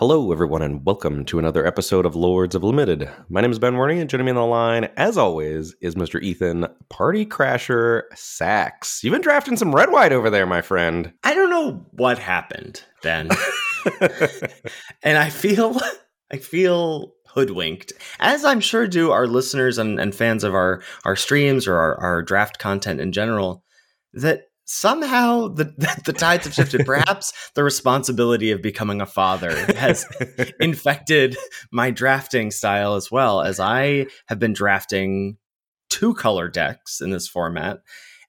Hello, everyone, and welcome to another episode of Lords of Limited. My name is Ben Warney, and joining me on the line, as always, is Mr. Ethan Party Crasher Sachs. You've been drafting some red white over there, my friend. I don't know what happened, Ben. and I feel I feel hoodwinked, as I'm sure do our listeners and, and fans of our, our streams or our, our draft content in general, that somehow the the tides have shifted. Perhaps the responsibility of becoming a father has infected my drafting style as well, as I have been drafting two color decks in this format.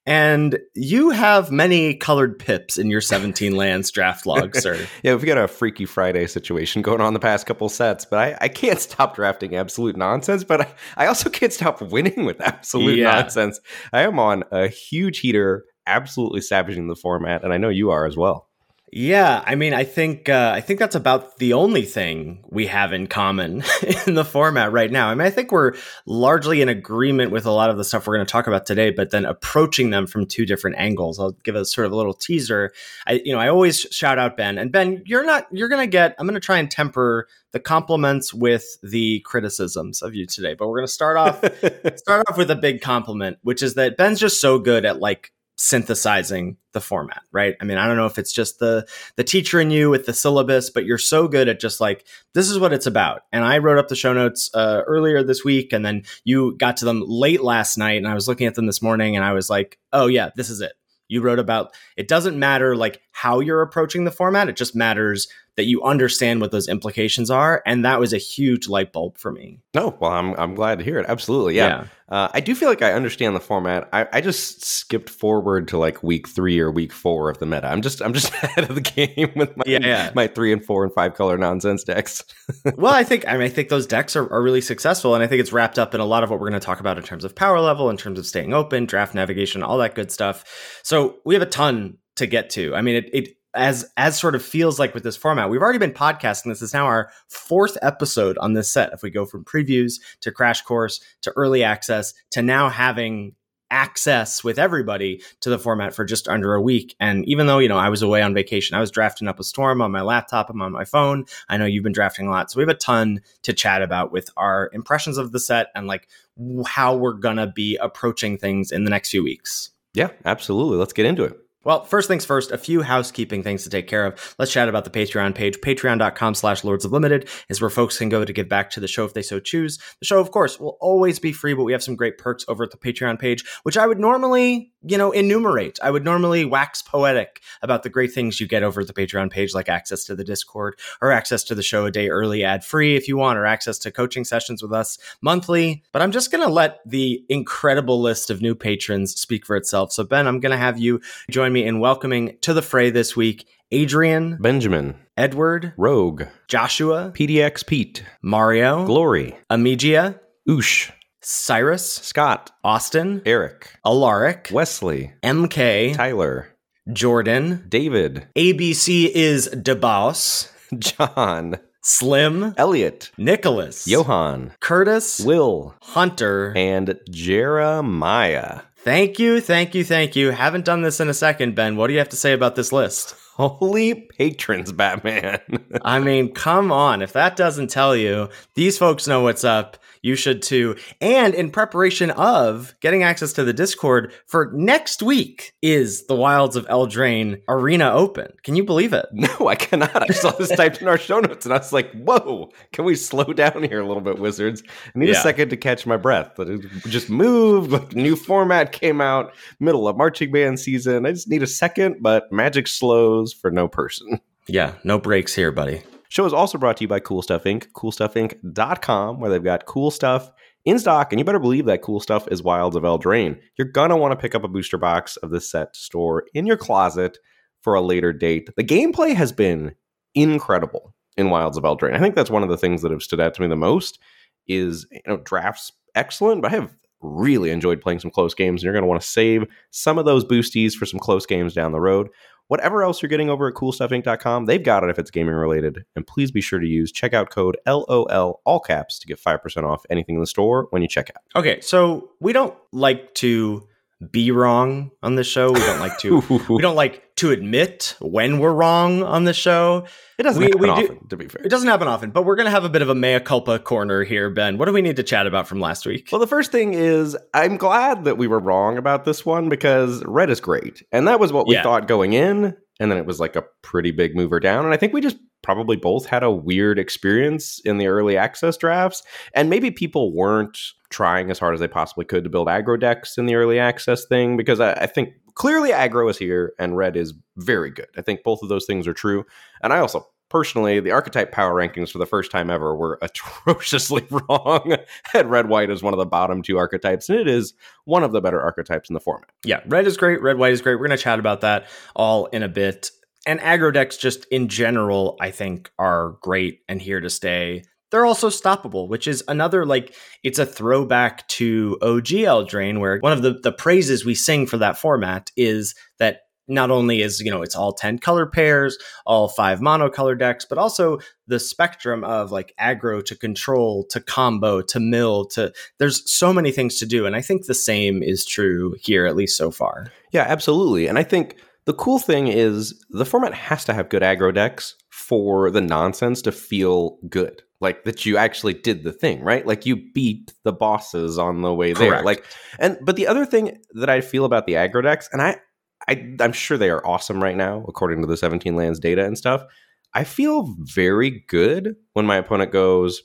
And you have many colored pips in your 17 lands draft log, sir. yeah, we've got a Freaky Friday situation going on the past couple sets, but I, I can't stop drafting absolute nonsense, but I, I also can't stop winning with absolute yeah. nonsense. I am on a huge heater absolutely savaging the format, and I know you are as well. Yeah, I mean, I think uh, I think that's about the only thing we have in common in the format right now. I mean, I think we're largely in agreement with a lot of the stuff we're going to talk about today, but then approaching them from two different angles. I'll give a sort of a little teaser. I, you know, I always shout out Ben, and Ben, you're not you're going to get. I'm going to try and temper the compliments with the criticisms of you today, but we're going to start off start off with a big compliment, which is that Ben's just so good at like synthesizing the format, right? I mean, I don't know if it's just the the teacher in you with the syllabus, but you're so good at just like this is what it's about. And I wrote up the show notes uh, earlier this week, and then you got to them late last night, and I was looking at them this morning, and I was like, oh yeah, this is it. You wrote about it doesn't matter like how you're approaching the format; it just matters that you understand what those implications are. And that was a huge light bulb for me. No, well, I'm, I'm glad to hear it. Absolutely. Yeah. yeah. Uh, I do feel like I understand the format. I, I just skipped forward to like week three or week four of the meta. I'm just I'm just ahead of the game with my yeah, yeah. my three and four and five color nonsense decks. well, I think I mean I think those decks are, are really successful, and I think it's wrapped up in a lot of what we're going to talk about in terms of power level, in terms of staying open, draft navigation, all that good stuff. So we have a ton to get to. I mean, it, it as as sort of feels like with this format. We've already been podcasting. This is now our fourth episode on this set. If we go from previews to crash course to early access to now having access with everybody to the format for just under a week. And even though, you know, I was away on vacation, I was drafting up a storm on my laptop, I'm on my phone. I know you've been drafting a lot. So we have a ton to chat about with our impressions of the set and like how we're going to be approaching things in the next few weeks. Yeah, absolutely. Let's get into it. Well, first things first, a few housekeeping things to take care of. Let's chat about the Patreon page. Patreon.com slash Lords of Limited is where folks can go to give back to the show if they so choose. The show, of course, will always be free, but we have some great perks over at the Patreon page, which I would normally, you know, enumerate. I would normally wax poetic about the great things you get over at the Patreon page, like access to the Discord or access to the show a day early ad free if you want, or access to coaching sessions with us monthly. But I'm just going to let the incredible list of new patrons speak for itself. So, Ben, I'm going to have you join join me in welcoming to the fray this week Adrian, Benjamin, Edward, Rogue, Joshua, PDX Pete, Mario, Glory, Amigia, Oosh, Cyrus, Scott, Austin, Eric, Alaric, Wesley, MK, Tyler, Jordan, David, ABC is DeBoss, John, Slim, Elliot, Nicholas, Johan, Curtis, Will, Hunter, and Jeremiah. Thank you, thank you, thank you. Haven't done this in a second, Ben. What do you have to say about this list? Holy patrons, Batman. I mean, come on. If that doesn't tell you, these folks know what's up you should too. And in preparation of getting access to the Discord for next week is the Wilds of Eldraine Arena Open. Can you believe it? No, I cannot. I saw this typed in our show notes and I was like, whoa, can we slow down here a little bit, Wizards? I need yeah. a second to catch my breath. But it just moved, like new format came out, middle of marching band season. I just need a second, but magic slows for no person. Yeah, no breaks here, buddy. Show is also brought to you by Cool Stuff Inc. CoolStuffInc.com, where they've got cool stuff in stock, and you better believe that cool stuff is Wilds of Eldraine. You're gonna want to pick up a booster box of this set to store in your closet for a later date. The gameplay has been incredible in Wilds of Eldraine. I think that's one of the things that have stood out to me the most. Is you know drafts excellent, but I have really enjoyed playing some close games. And you're going to want to save some of those boosties for some close games down the road. Whatever else you're getting over at coolstuffinc.com, they've got it if it's gaming related. And please be sure to use checkout code LOL, all caps, to get 5% off anything in the store when you check out. Okay, so we don't like to be wrong on the show. We don't like to we don't like to admit when we're wrong on the show. It doesn't we, happen we often, to be fair. It doesn't happen often, but we're going to have a bit of a mea culpa corner here, Ben. What do we need to chat about from last week? Well, the first thing is I'm glad that we were wrong about this one because red is great. And that was what we Yeah. thought going in. And then it was like a pretty big mover down. And I think we just probably both had a weird experience in the early access drafts. And maybe people weren't trying as hard as they possibly could to build aggro decks in the early access thing because I, I think clearly aggro is here and red is very good. I think both of those things are true. And I also personally, the archetype power rankings for the first time ever were atrociously wrong. Had red white is one of the bottom two archetypes, and it is one of the better archetypes in the format. Yeah, red is great, red white is great. We're going to chat about that all in a bit. And aggro decks, just in general, I think are great and here to stay. They're also stoppable, which is another like it's a throwback to OG Eldraine, where one of the, the praises we sing for that format is that not only is you know it's all 10 color pairs all five monocolor decks but also the spectrum of like aggro to control to combo to mill to there's so many things to do and i think the same is true here at least so far Yeah, absolutely. And I think the cool thing is the format has to have good aggro decks for the nonsense to feel good. Like that you actually did the thing, right? Like you beat the bosses on the way there. Like and but the other thing that I feel about the aggro decks, and I, I I'm sure they are awesome right now, according to the 17 lands data and stuff. I feel very good when my opponent goes,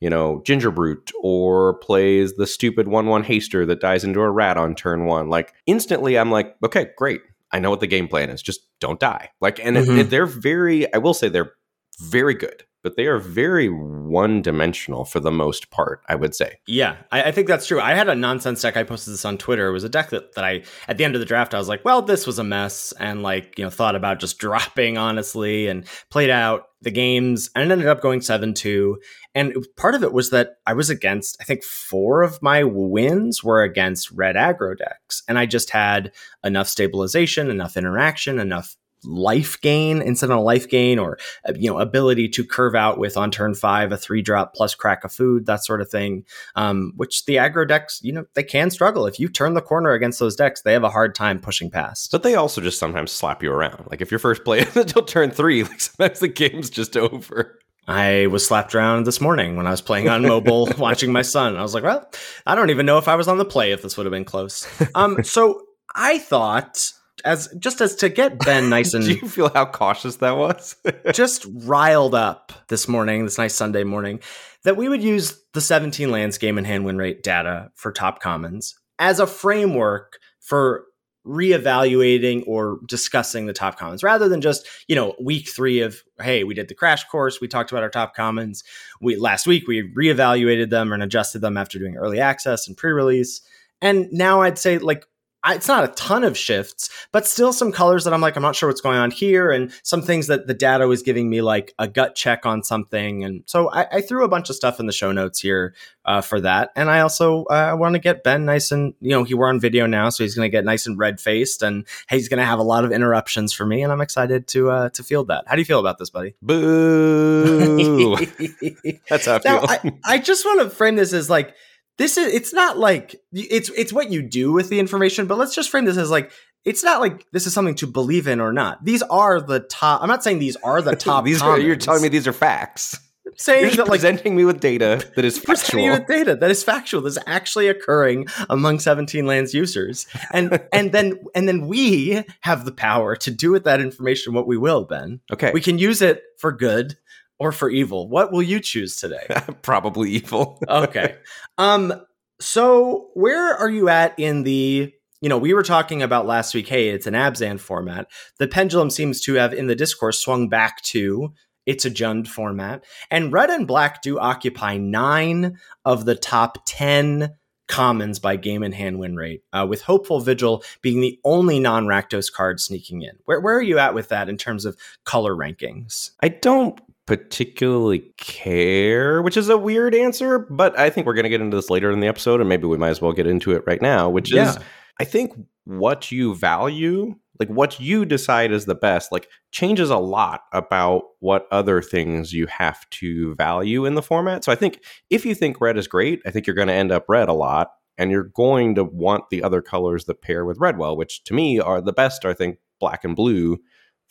you know, Ginger Brute or plays the stupid 1 1 haster that dies into a rat on turn one. Like, instantly, I'm like, okay, great. I know what the game plan is. Just don't die. Like, and it- Mhm. it- they're very, I will say they're very good, but they are very one dimensional for the most part, I would say. Yeah, I, I think that's true. I had a nonsense deck. I posted this on Twitter. It was a deck that, that I, at the end of the draft, I was like, well, this was a mess. And like, you know, thought about just dropping, honestly, and played out the games and ended up going 7 2. And part of it was that I was against, I think four of my wins were against red aggro decks. And I just had enough stabilization, enough interaction, enough life gain incidental life gain or uh, you know ability to curve out with on turn five a three drop plus crack of food that sort of thing um, which the aggro decks you know they can struggle if you turn the corner against those decks they have a hard time pushing past But they also just sometimes slap you around. Like, if your first play until turn three, like, sometimes the game's just over. I was slapped around this morning when I was playing on mobile watching my son. I was like, well, I don't even know if I was on the play if this would have been close. Um, so I thought as just as to get Ben nice and Do you feel how cautious that was? just riled up this morning, this nice Sunday morning, that we would use the 17 lands game and hand win rate data for top commons as a framework for reevaluating or discussing the top commons rather than just, you know, week three of, hey, we did the crash course, we talked about our top commons. We last week we reevaluated them and adjusted them after doing early access and pre-release. And now I'd say like I, it's not a ton of shifts, but still some colors that I'm like, I'm not sure what's going on here, and some things that the data was giving me like a gut check on something. And so I, I threw a bunch of stuff in the show notes here uh, for that. And I also uh, want to get Ben nice and, you know, he we're on video now, so he's going to get nice and red faced, and he's going to have a lot of interruptions for me, and I'm excited to uh, to field that. How do you feel about this, buddy? Boo. That's how I feel. now, I, I just want to frame this as like this is it's not like it's it's what you do with the information, but let's just frame this as like it's not like this is something to believe in or not. These are the top. I'm not saying these are the top. these are, you're telling me these are facts. Saying You're that like presenting me with data that is factual. with data that is factual that's actually occurring among 17 lands users and and then and then we have the power to do with that information what we will ben Okay, we can use it for good or for evil what will you choose today probably evil. okay. Um so where are you at in the you know, we were talking about last week, hey, it's an Abzan format. The pendulum seems to have in the discourse swung back to It's a Jund format. And red and black do occupy nine of the top 10 commons by game and hand win rate, uh, with Hopeful Vigil being the only non Rakdos card sneaking in. Where, where are you at with that in terms of color rankings? I don't particularly care, which is a weird answer, but I think we're going to get into this later in the episode, and maybe we might as well get into it right now, which yeah. is I think what you value, like what you decide is the best, like changes a lot about what other things you have to value in the format. So I think if you think red is great, I think you're going to end up red a lot. And you're going to want the other colors that pair with red well, which to me are the best, I think, black and blue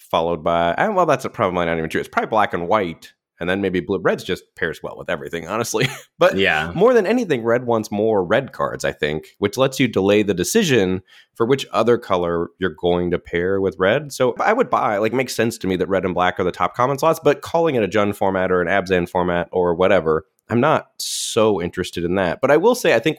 followed by and well that's a probably not even true it's probably black and white and then maybe blue red's just pairs well with everything honestly. But yeah. more than anything red wants more red cards i think which lets you delay the decision for which other color you're going to pair with red. So i would buy like makes sense to me that red and black are the top common slots but calling it a jund format or an abzan format or whatever i'm not so interested in that. But i will say i think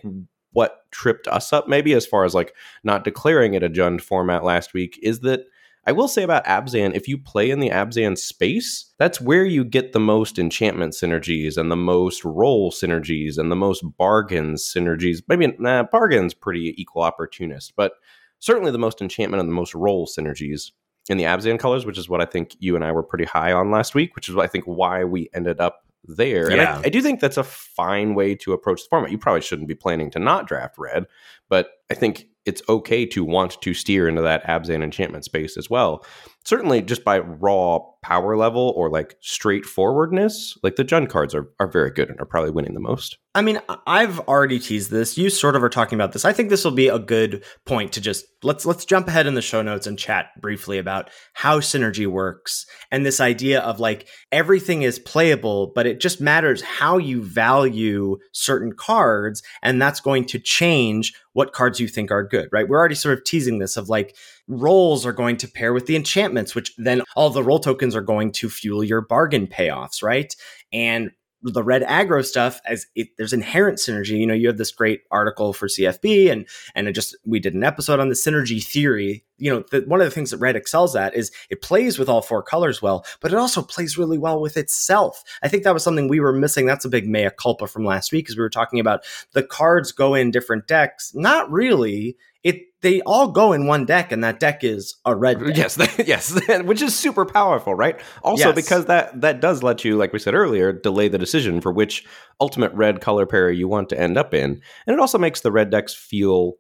what tripped us up maybe as far as like not declaring it a jund format last week is that I will say about Abzan, if you play in the Abzan space, that's where you get the most enchantment synergies and the most role synergies and the most bargains synergies. Maybe nah, bargains pretty equal opportunist, but certainly the most enchantment and the most role synergies in the Abzan colors, which is what I think you and I were pretty high on last week, which is what I think why we ended up there. Yeah. And I, I, do think that's a fine way to approach the format. You probably shouldn't be planning to not draft red, but I think it's okay to want to steer into that Abzan enchantment space as well. Certainly, just by raw power level or like straightforwardness, like the Jund cards are, are very good and are probably winning the most. I mean, I've already teased this. You sort of are talking about this. I think this will be a good point to just let's let's jump ahead in the show notes and chat briefly about how synergy works and this idea of like everything is playable, but it just matters how you value certain cards, and that's going to change what cards you think are good, right? We're already sort of teasing this of like roles are going to pair with the enchantments, which then all the role tokens are going to fuel your bargain payoffs, right? And the red aggro stuff as it, there's inherent synergy. You know, you have this great article for CFB, and and just we did an episode on the synergy theory. You know, the, one of the things that red excels at is it plays with all four colors well, but it also plays really well with itself. I think that was something we were missing. That's a big mea culpa from last week because we were talking about the cards go in different decks. Not really it they all go in one deck and that deck is a red deck. yes yes which is super powerful right? Also yes. because that that does let you like we said earlier delay the decision for which ultimate red color pair you want to end up in. And it also makes the red decks feel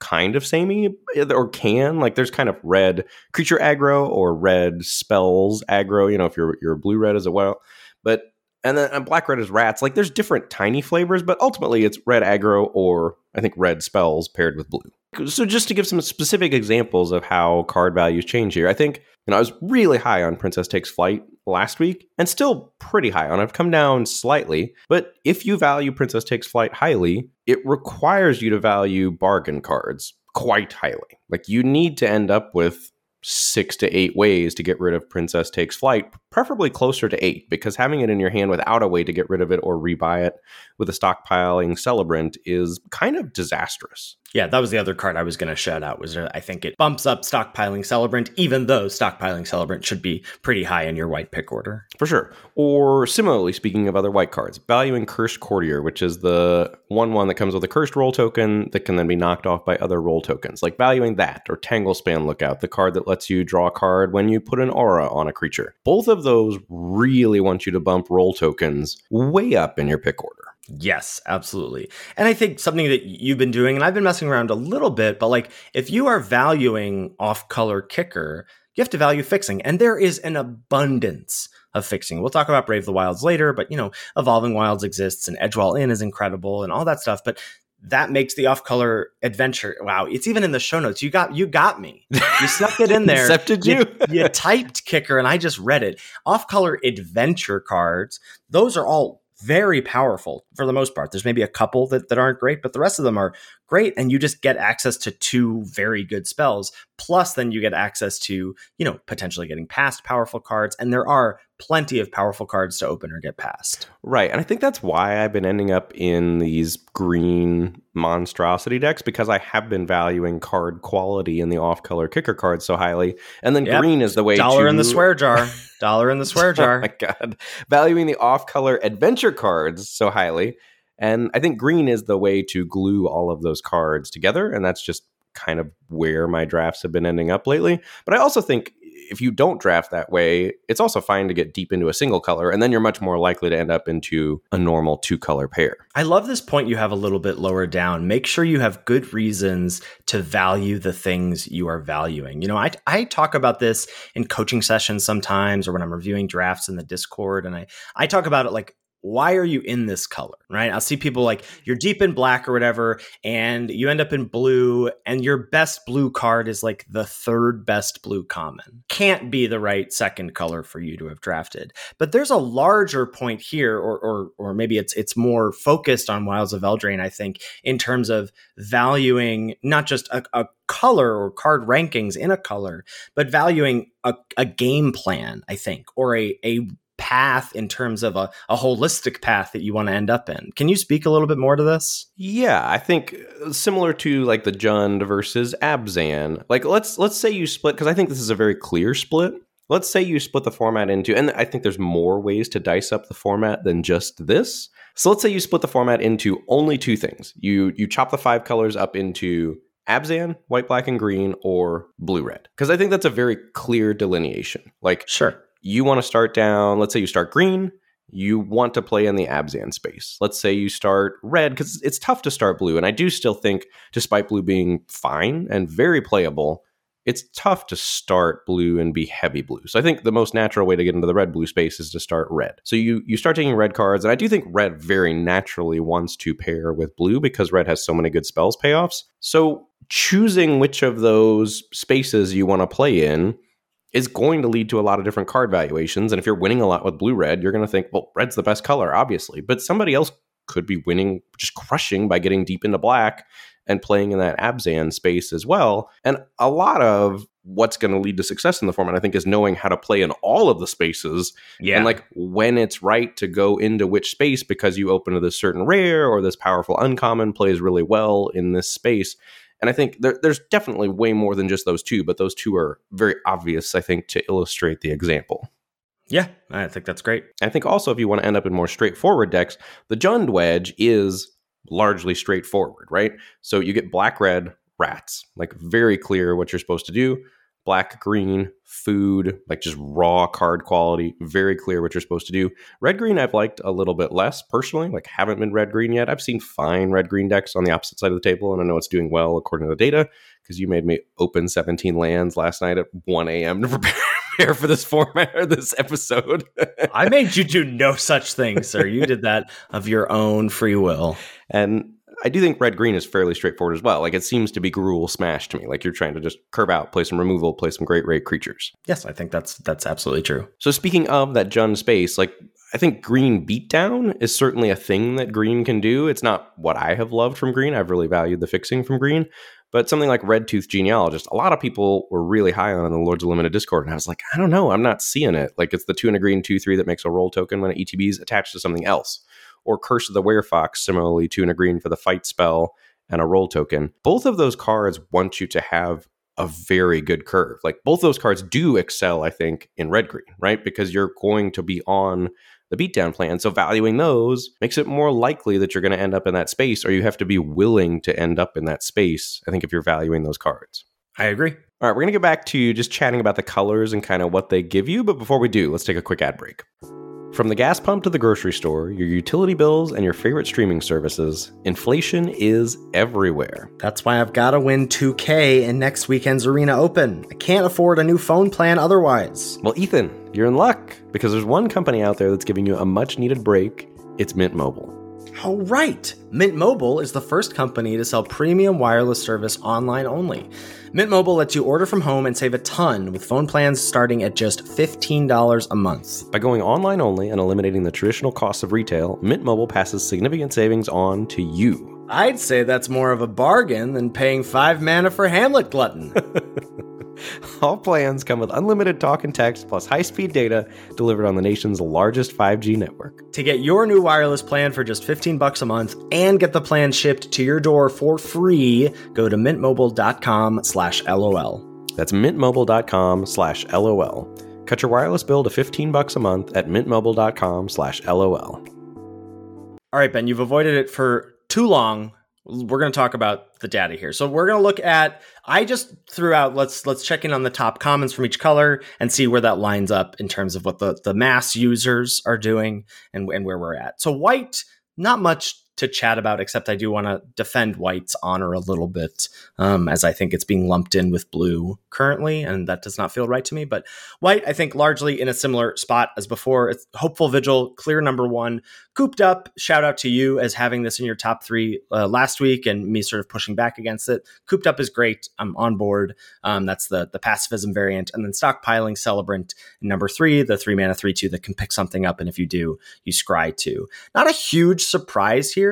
kind of samey eh, or can. Like there's kind of red creature aggro or red spells aggro you know if you're you're blue red as well. But and then and black red is rats. Like there's different tiny flavors but ultimately it's red aggro or i think red spells paired with blue so just to give some specific examples of how card values change here, I think you know I was really high on Princess Takes Flight last week and still pretty high on. I've come down slightly, but if you value Princess Takes Flight highly, it requires you to value bargain cards quite highly. Like you need to end up with six to eight ways to get rid of Princess Takes Flight, preferably closer to eight, because having it in your hand without a way to get rid of it or rebuy it with a stockpiling celebrant is kind of disastrous. Yeah, that was the other card I was going to shout out. Was uh, I think it bumps up stockpiling celebrant, even though stockpiling celebrant should be pretty high in your white pick order for sure. Or similarly, speaking of other white cards, valuing cursed courtier, which is the one one that comes with a cursed role token that can then be knocked off by other role tokens, like valuing that or Tanglespan Lookout, the card that lets you draw a card when you put an aura on a creature. Both of those really want you to bump role tokens way up in your pick order. Yes, absolutely. And I think something that you've been doing, and I've been messing around a little bit, but like if you are valuing off color kicker, you have to value fixing. And there is an abundance of fixing. We'll talk about Brave the Wilds later, but you know, Evolving Wilds exists and Edgewall Inn is incredible and all that stuff. But that makes the off color adventure. Wow, it's even in the show notes. You got you got me. You snuck it in there. Accepted you. you. you typed kicker, and I just read it. Off color adventure cards. Those are all very powerful for the most part. There's maybe a couple that, that aren't great, but the rest of them are great. And you just get access to two very good spells. Plus, then you get access to, you know, potentially getting past powerful cards. And there are plenty of powerful cards to open or get past. Right. And I think that's why I've been ending up in these green monstrosity decks because I have been valuing card quality in the off color kicker cards so highly. And then yep. green is the way to Dollar to... in the swear jar. Dollar in the swear jar. oh my God. Valuing the off color adventure cards so highly. And I think green is the way to glue all of those cards together. And that's just kind of where my drafts have been ending up lately. But I also think if you don't draft that way, it's also fine to get deep into a single color, and then you're much more likely to end up into a normal two color pair. I love this point you have a little bit lower down. Make sure you have good reasons to value the things you are valuing. You know, I, I talk about this in coaching sessions sometimes or when I'm reviewing drafts in the Discord, and I, I talk about it like why are you in this color right? I'll see people like you're deep in black or whatever and you end up in blue and your best blue card is like the third best blue common. Can't be the right second color for you to have drafted. But there's a larger point here or or, or maybe it's it's more focused on Wilds of Eldraine i think in terms of valuing not just a, a color or card rankings in a color but valuing a, a game plan i think or a a path in terms of a, a holistic path that you want to end up in. Can you speak a little bit more to this? Yeah, I think uh, similar to like the Jund versus Abzan. Like let's let's say you split because I think this is a very clear split. Let's say you split the format into, and I think there's more ways to dice up the format than just this. So let's say you split the format into only two things. You you chop the five colors up into Abzan, white, black, and green, or blue, red. Because I think that's a very clear delineation. Like, sure, you want to start down, let's say you start green, you want to play in the Abzan space. Let's say you start red, because it's tough to start blue. And I do still think, despite blue being fine and very playable, it's tough to start blue and be heavy blue. So I think the most natural way to get into the red blue space is to start red. So you you start taking red cards, and I do think red very naturally wants to pair with blue because red has so many good spells payoffs. So choosing which of those spaces you want to play in is going to lead to a lot of different card valuations. And if you're winning a lot with blue red, you're going to think, well, red's the best color, obviously. But somebody else could be winning, just crushing by getting deep into black and playing in that Abzan space as well. And a lot of what's going to lead to success in the format, I think, is knowing how to play in all of the spaces. Yeah. And like when it's right to go into which space because you open to this certain rare or this powerful uncommon plays really well in this space. And I think there, there's definitely way more than just those two, but those two are very obvious, I think, to illustrate the example. Yeah, I think that's great. I think also if you want to end up in more straightforward decks, the Jund Wedge is largely straightforward, right? So you get black red rats, like very clear what you're supposed to do black, green, food, like just raw card quality, very clear what you're supposed to do. Red green, I've liked a little bit less personally, like haven't been red green yet. I've seen fine red green decks on the opposite side of the table, and I know it's doing well according to the data because you made me open 17 lands last night at 1 a.m. to prepare. for this format or this episode. I made you do no such thing, sir. You did that of your own free will. And I do think red green is fairly straightforward as well. Like it seems to be Gruul smash to me. Like you're trying to just curve out, play some removal, play some great rate creatures. Yes, I think that's that's absolutely true. So speaking of that Jund space, like I think green beatdown is certainly a thing that green can do. It's not what I have loved from green. I've really valued the fixing from green. But something like Redtooth Genealogist, a lot of people were really high on in the Lords of Limited Discord. And I was like, I don't know. I'm not seeing it. Like it's the two and a green, two, three that makes a role token when an ETB is attached to something else. Or Curse of the Werefox, similarly, two and a green for the fight spell and a role token. Both of those cards want you to have a very good curve. Like both those cards do excel, I think, in red green, right? Because you're going to be on the beatdown plan. So valuing those makes it more likely that you're going to end up in that space, or you have to be willing to end up in that space, I think, if you're valuing those cards. I agree. All right, we're going to get back to just chatting about the colors and kind of what they give you. But before we do, let's take a quick ad break. From the gas pump to the grocery store, your utility bills, and your favorite streaming services, inflation is everywhere. That's why I've got to win 2K in next weekend's Arena Open. I can't afford a new phone plan otherwise. Well, Ethan, you're in luck because there's one company out there that's giving you a much needed break. It's Mint Mobile. Oh, right. Mint Mobile is the first company to sell premium wireless service online only. Mint Mobile lets you order from home and save a ton with phone plans starting at just $15 a month. By going online only and eliminating the traditional costs of retail, Mint Mobile passes significant savings on to you. I'd say that's more of a bargain than paying five mana for Hamlet Glutton. All plans come with unlimited talk and text plus high speed data delivered on the nation's largest 5G network. To get your new wireless plan for just 15 bucks a month and get the plan shipped to your door for free, go to mintmobile.com slash LOL. That's mintmobile.com slash LOL. Cut your wireless bill to 15 bucks a month at mintmobile.com slash LOL. All right, Ben, you've avoided it for too long. We're going to talk about the data here. So we're going to look at I just threw out let's let's check in on the top comments from each color and see where that lines up in terms of what the the mass users are doing and and where we're at. So white not much to chat about, except I do want to defend White's honor a little bit, um, as I think it's being lumped in with Blue currently, and that does not feel right to me. But White, I think, largely in a similar spot as before. It's Hopeful Vigil, clear number one. Cooped up, shout out to you as having this in your top three uh, last week and me sort of pushing back against it. Cooped up is great. I'm on board. Um, that's the the pacifism variant. And then stockpiling Celebrant number three, the three mana, three, two that can pick something up. And if you do, you scry two. Not a huge surprise here.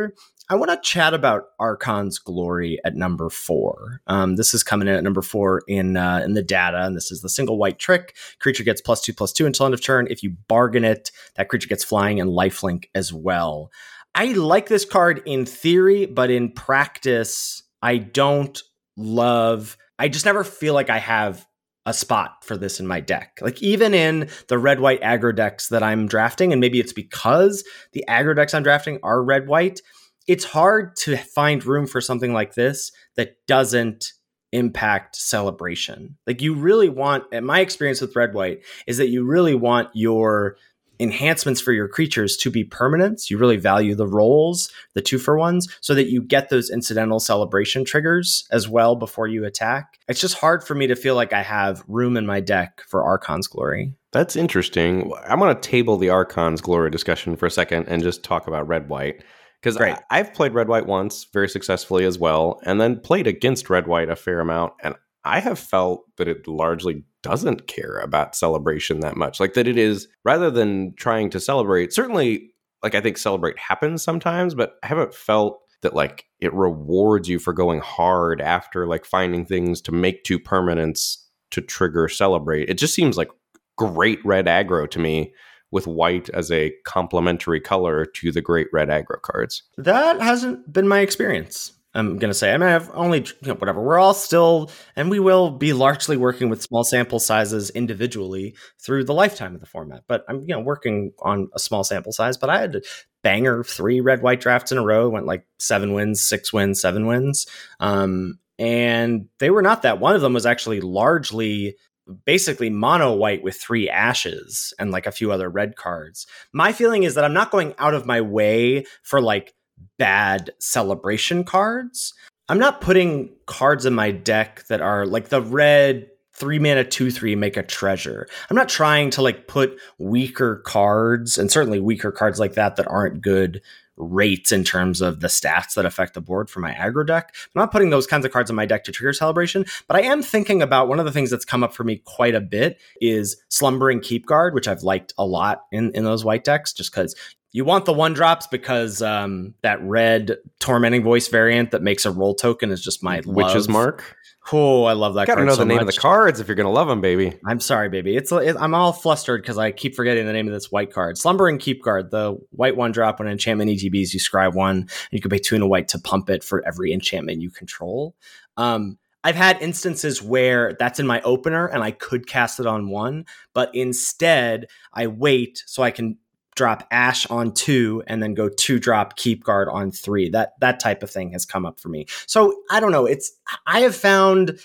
I want to chat about Archon's Glory at number four. Um, this is coming in at number four in uh, in the data, and this is the single white trick. Creature gets plus two plus two until end of turn. If you bargain it, that creature gets flying and lifelink as well. I like this card in theory, but in practice, I don't love. I just never feel like I have a spot for this in my deck. Like even in the red white aggro decks that I'm drafting, and maybe it's because the aggro decks I'm drafting are red white it's hard to find room for something like this that doesn't impact celebration. Like you really want, and my experience with red white is that you really want your enhancements for your creatures to be permanents. You really value the roles, the two for ones, so that you get those incidental celebration triggers as well before you attack. It's just hard for me to feel like I have room in my deck for Archon's Glory. That's interesting. I'm going to table the Archon's Glory discussion for a second and just talk about red white. Because I've played red white once very successfully as well, and then played against red white a fair amount. And I have felt that it largely doesn't care about celebration that much. Like that it is, rather than trying to celebrate, certainly, like I think celebrate happens sometimes, but I haven't felt that like it rewards you for going hard after like finding things to make two permanents to trigger celebrate. It just seems like great red aggro to me with white as a complementary color to the great red aggro cards. That hasn't been my experience. I'm going to say, I mean, I've only, you know, whatever. We're all still, and we will be largely working with small sample sizes individually through the lifetime of the format. But I'm, you know, working on a small sample size. But I had a banger three red white drafts in a row, went like seven wins, six wins, seven wins. Um, and they were not that. One of them was actually largely basically mono white with three ashes and like a few other red cards. My feeling is that I'm not going out of my way for like bad celebration cards. I'm not putting cards in my deck that are like the red three mana two three make a treasure. I'm not trying to like put weaker cards and certainly weaker cards like that that aren't good rates in terms of the stats that affect the board for my aggro deck. I'm not putting those kinds of cards in my deck to trigger celebration, but I am thinking about one of the things that's come up for me quite a bit is Slumbering Keepguard, which I've liked a lot in, in those white decks, just because you want the one drops because um, that red tormenting voice variant that makes a role token is just my witch's mark. Oh, I love that. Card. You Got to know so the name much. of the cards if you're going to love them, baby. I'm sorry, baby. It's it, I'm all flustered because I keep forgetting the name of this white card. Slumbering Keepguard, the white one drop when enchantment ETBs, you scry one, and you can pay two and a white to pump it for every enchantment you control. Um, I've had instances where that's in my opener and I could cast it on one, but instead I wait so I can drop Ash on two and then go two drop Keepguard on three. That that type of thing has come up for me. So I don't know. It's I have found,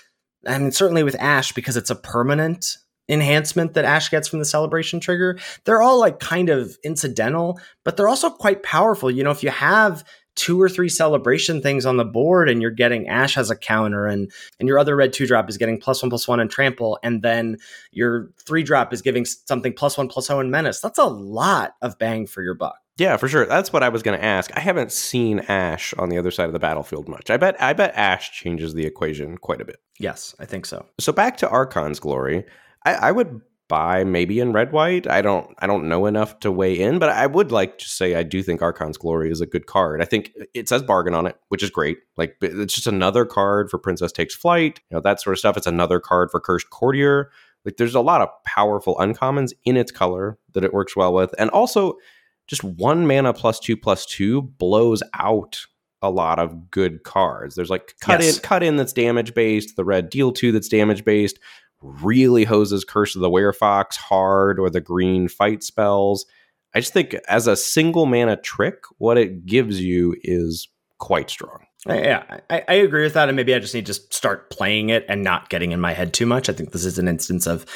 I mean, certainly with Ash because it's a permanent enhancement that Ash gets from the celebration trigger. They're all like kind of incidental, but they're also quite powerful. You know, if you have two or three celebration things on the board and you're getting Ash has a counter and and your other red two drop is getting plus one plus one and trample and then your three drop is giving something plus one plus zero and menace. That's a lot of bang for your buck. Yeah, for sure. That's what I was going to ask. I haven't seen Ash on the other side of the battlefield much. I bet I bet Ash changes the equation quite a bit. Yes, I think so. So back to Archon's glory. I, I would buy maybe in red white. I don't I don't know enough to weigh in, but I would like to say I do think Archon's Glory is a good card. I think it says bargain on it, which is great. Like it's just another card for Princess Takes Flight, you know, that sort of stuff. It's another card for Cursed Courtier. Like there's a lot of powerful uncommons in its color that it works well with. And also just one mana plus two plus two blows out a lot of good cards. There's like cut yes. in cut in that's damage based, the red deal two that's damage based, really hoses Curse of the Werefox hard or the green fight spells. I just think as a single mana trick, what it gives you is quite strong. Yeah, I, I, agree with that. And maybe I just need to start playing it and not getting in my head too much. I think this is an instance of,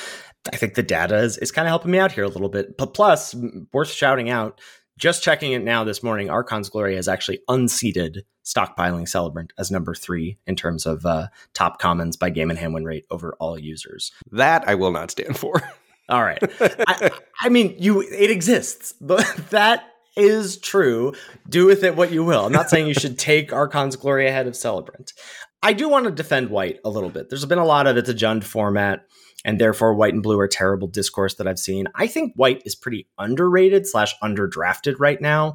I think the data is, is kind of helping me out here a little bit. But plus, worth shouting out, just checking it now this morning, Archon's Glory has actually unseated Stockpiling Celebrant as number three in terms of uh, top commons by game and hand win rate over all users. That I will not stand for. all right. I, I, mean, you it exists. But that is true. Do with it what you will. I'm not saying you should take Archon's Glory ahead of Celebrant. I do want to defend White a little bit. There's been a lot of it's a Jund format and therefore white and blue are terrible discourse that I've seen. I think white is pretty underrated slash underdrafted right now.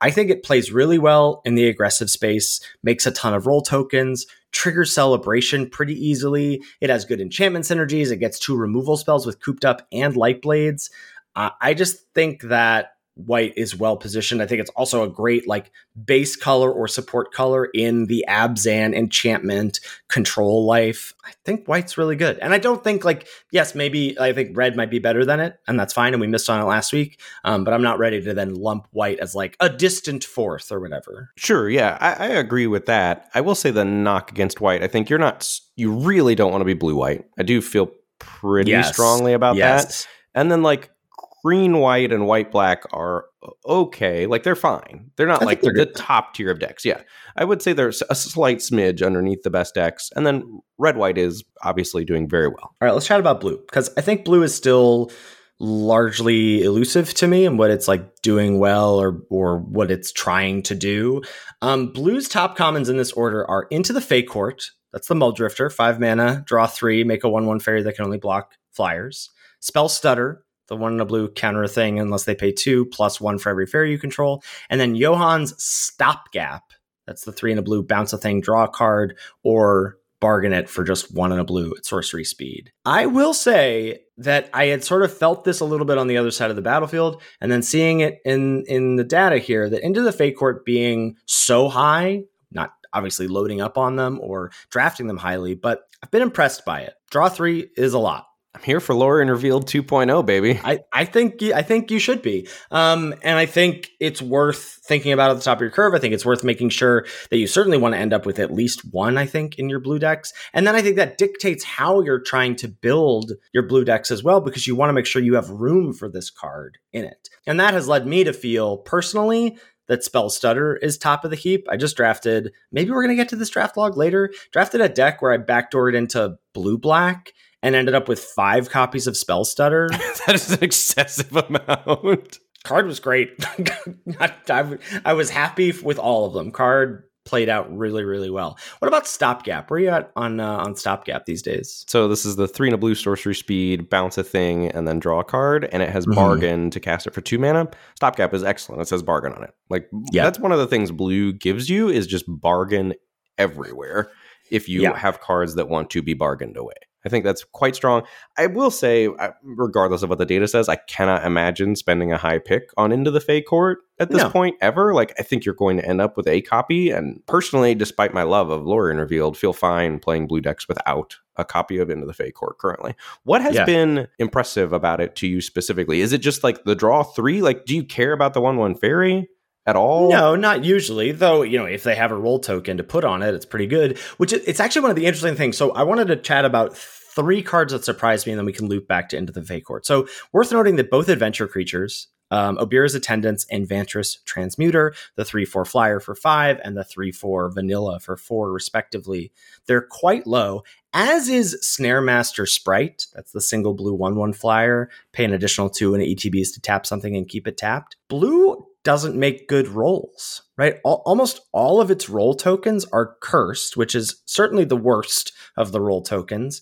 I think it plays really well in the aggressive space, makes a ton of role tokens, triggers celebration pretty easily. It has good enchantment synergies. It gets two removal spells with cooped up and light blades. Uh, I just think that white is well positioned. I think it's also a great like base color or support color in the Abzan enchantment control life. I think white's really good. And I don't think like yes, maybe I think red might be better than it, and that's fine. And we missed on it last week. Um, but I'm not ready to then lump white as like a distant fourth or whatever. Sure, yeah, I, I agree with that. I will say the knock against white. I think you're not you really don't want to be blue white. I do feel pretty yes. strongly about yes. that. And then like green white and white black are okay like they're fine. They're not I like they're the top tier of decks yeah. I would say there's a slight smidge underneath the best decks and then red white is obviously doing very well. All right let's chat about blue because i think blue is still largely elusive to me and what it's like doing well or or what it's trying to do. Um, blue's top commons in this order are Into the Fae Court that's the Muldrifter five mana draw three make a one one fairy that can only block flyers spell stutter the one in a blue counter thing unless they pay two plus one for every fairy you control. And then Johann's Stopgap. That's the three in a blue, bounce a thing, draw a card, or bargain it for just one in a blue at sorcery speed. I will say that I had sort of felt this a little bit on the other side of the battlefield, and then seeing it in in the data here that into the Fae Court being so high, not obviously loading up on them or drafting them highly, but I've been impressed by it. Draw three is a lot. I'm here for Lorien Revealed 2.0, baby. I, I think I think you should be, um, and I think it's worth thinking about at the top of your curve. I think it's worth making sure that you certainly want to end up with at least one. I think in your blue decks, and then I think that dictates how you're trying to build your blue decks as well, because you want to make sure you have room for this card in it, and that has led me to feel personally that Spell Stutter is top of the heap. I just drafted. Maybe we're gonna get to this draft log later. Drafted a deck where I backdoored into blue black and ended up with five copies of Spell Stutter. that is an excessive amount. Card was great. I, I was happy with all of them. Card played out really, really well. What about Stopgap? Where are you at on uh, on Stopgap these days? So this is the three and a blue sorcery speed, bounce a thing, and then draw a card, and it has mm-hmm. bargain to cast it for two mana. Stopgap is excellent. It says bargain on it. Like yeah. that's one of the things blue gives you is just bargain everywhere if you yeah. have cards that want to be bargained away. I think that's quite strong. I will say, uh, regardless of what the data says, I cannot imagine spending a high pick on Into the Fae Court at this no. point ever. Like, I think you're going to end up with a copy. And personally, despite my love of Lorien Revealed, feel fine playing blue decks without a copy of Into the Fae Court currently. What has yeah. been impressive about it to you specifically? Is it just like the draw three? Like, do you care about the one one fairy? At all? No, not usually. Though, you know, if they have a role token to put on it, it's pretty good. Which it's actually one of the interesting things. So I wanted to chat about three cards that surprised me, and then we can loop back to Into the Fae Court. So worth noting that both adventure creatures, um, Obyra's Attendants and Vantress Transmuter, the 3 4 flyer for 5 and the 3 4 vanilla for 4, respectively, they're quite low, as is Snaremaster Sprite. That's the single blue 1 1 flyer. Pay an additional 2 and ETBs to tap something and keep it tapped. Blue doesn't make good roles, right? Al- almost all of its role tokens are cursed, which is certainly the worst of the role tokens.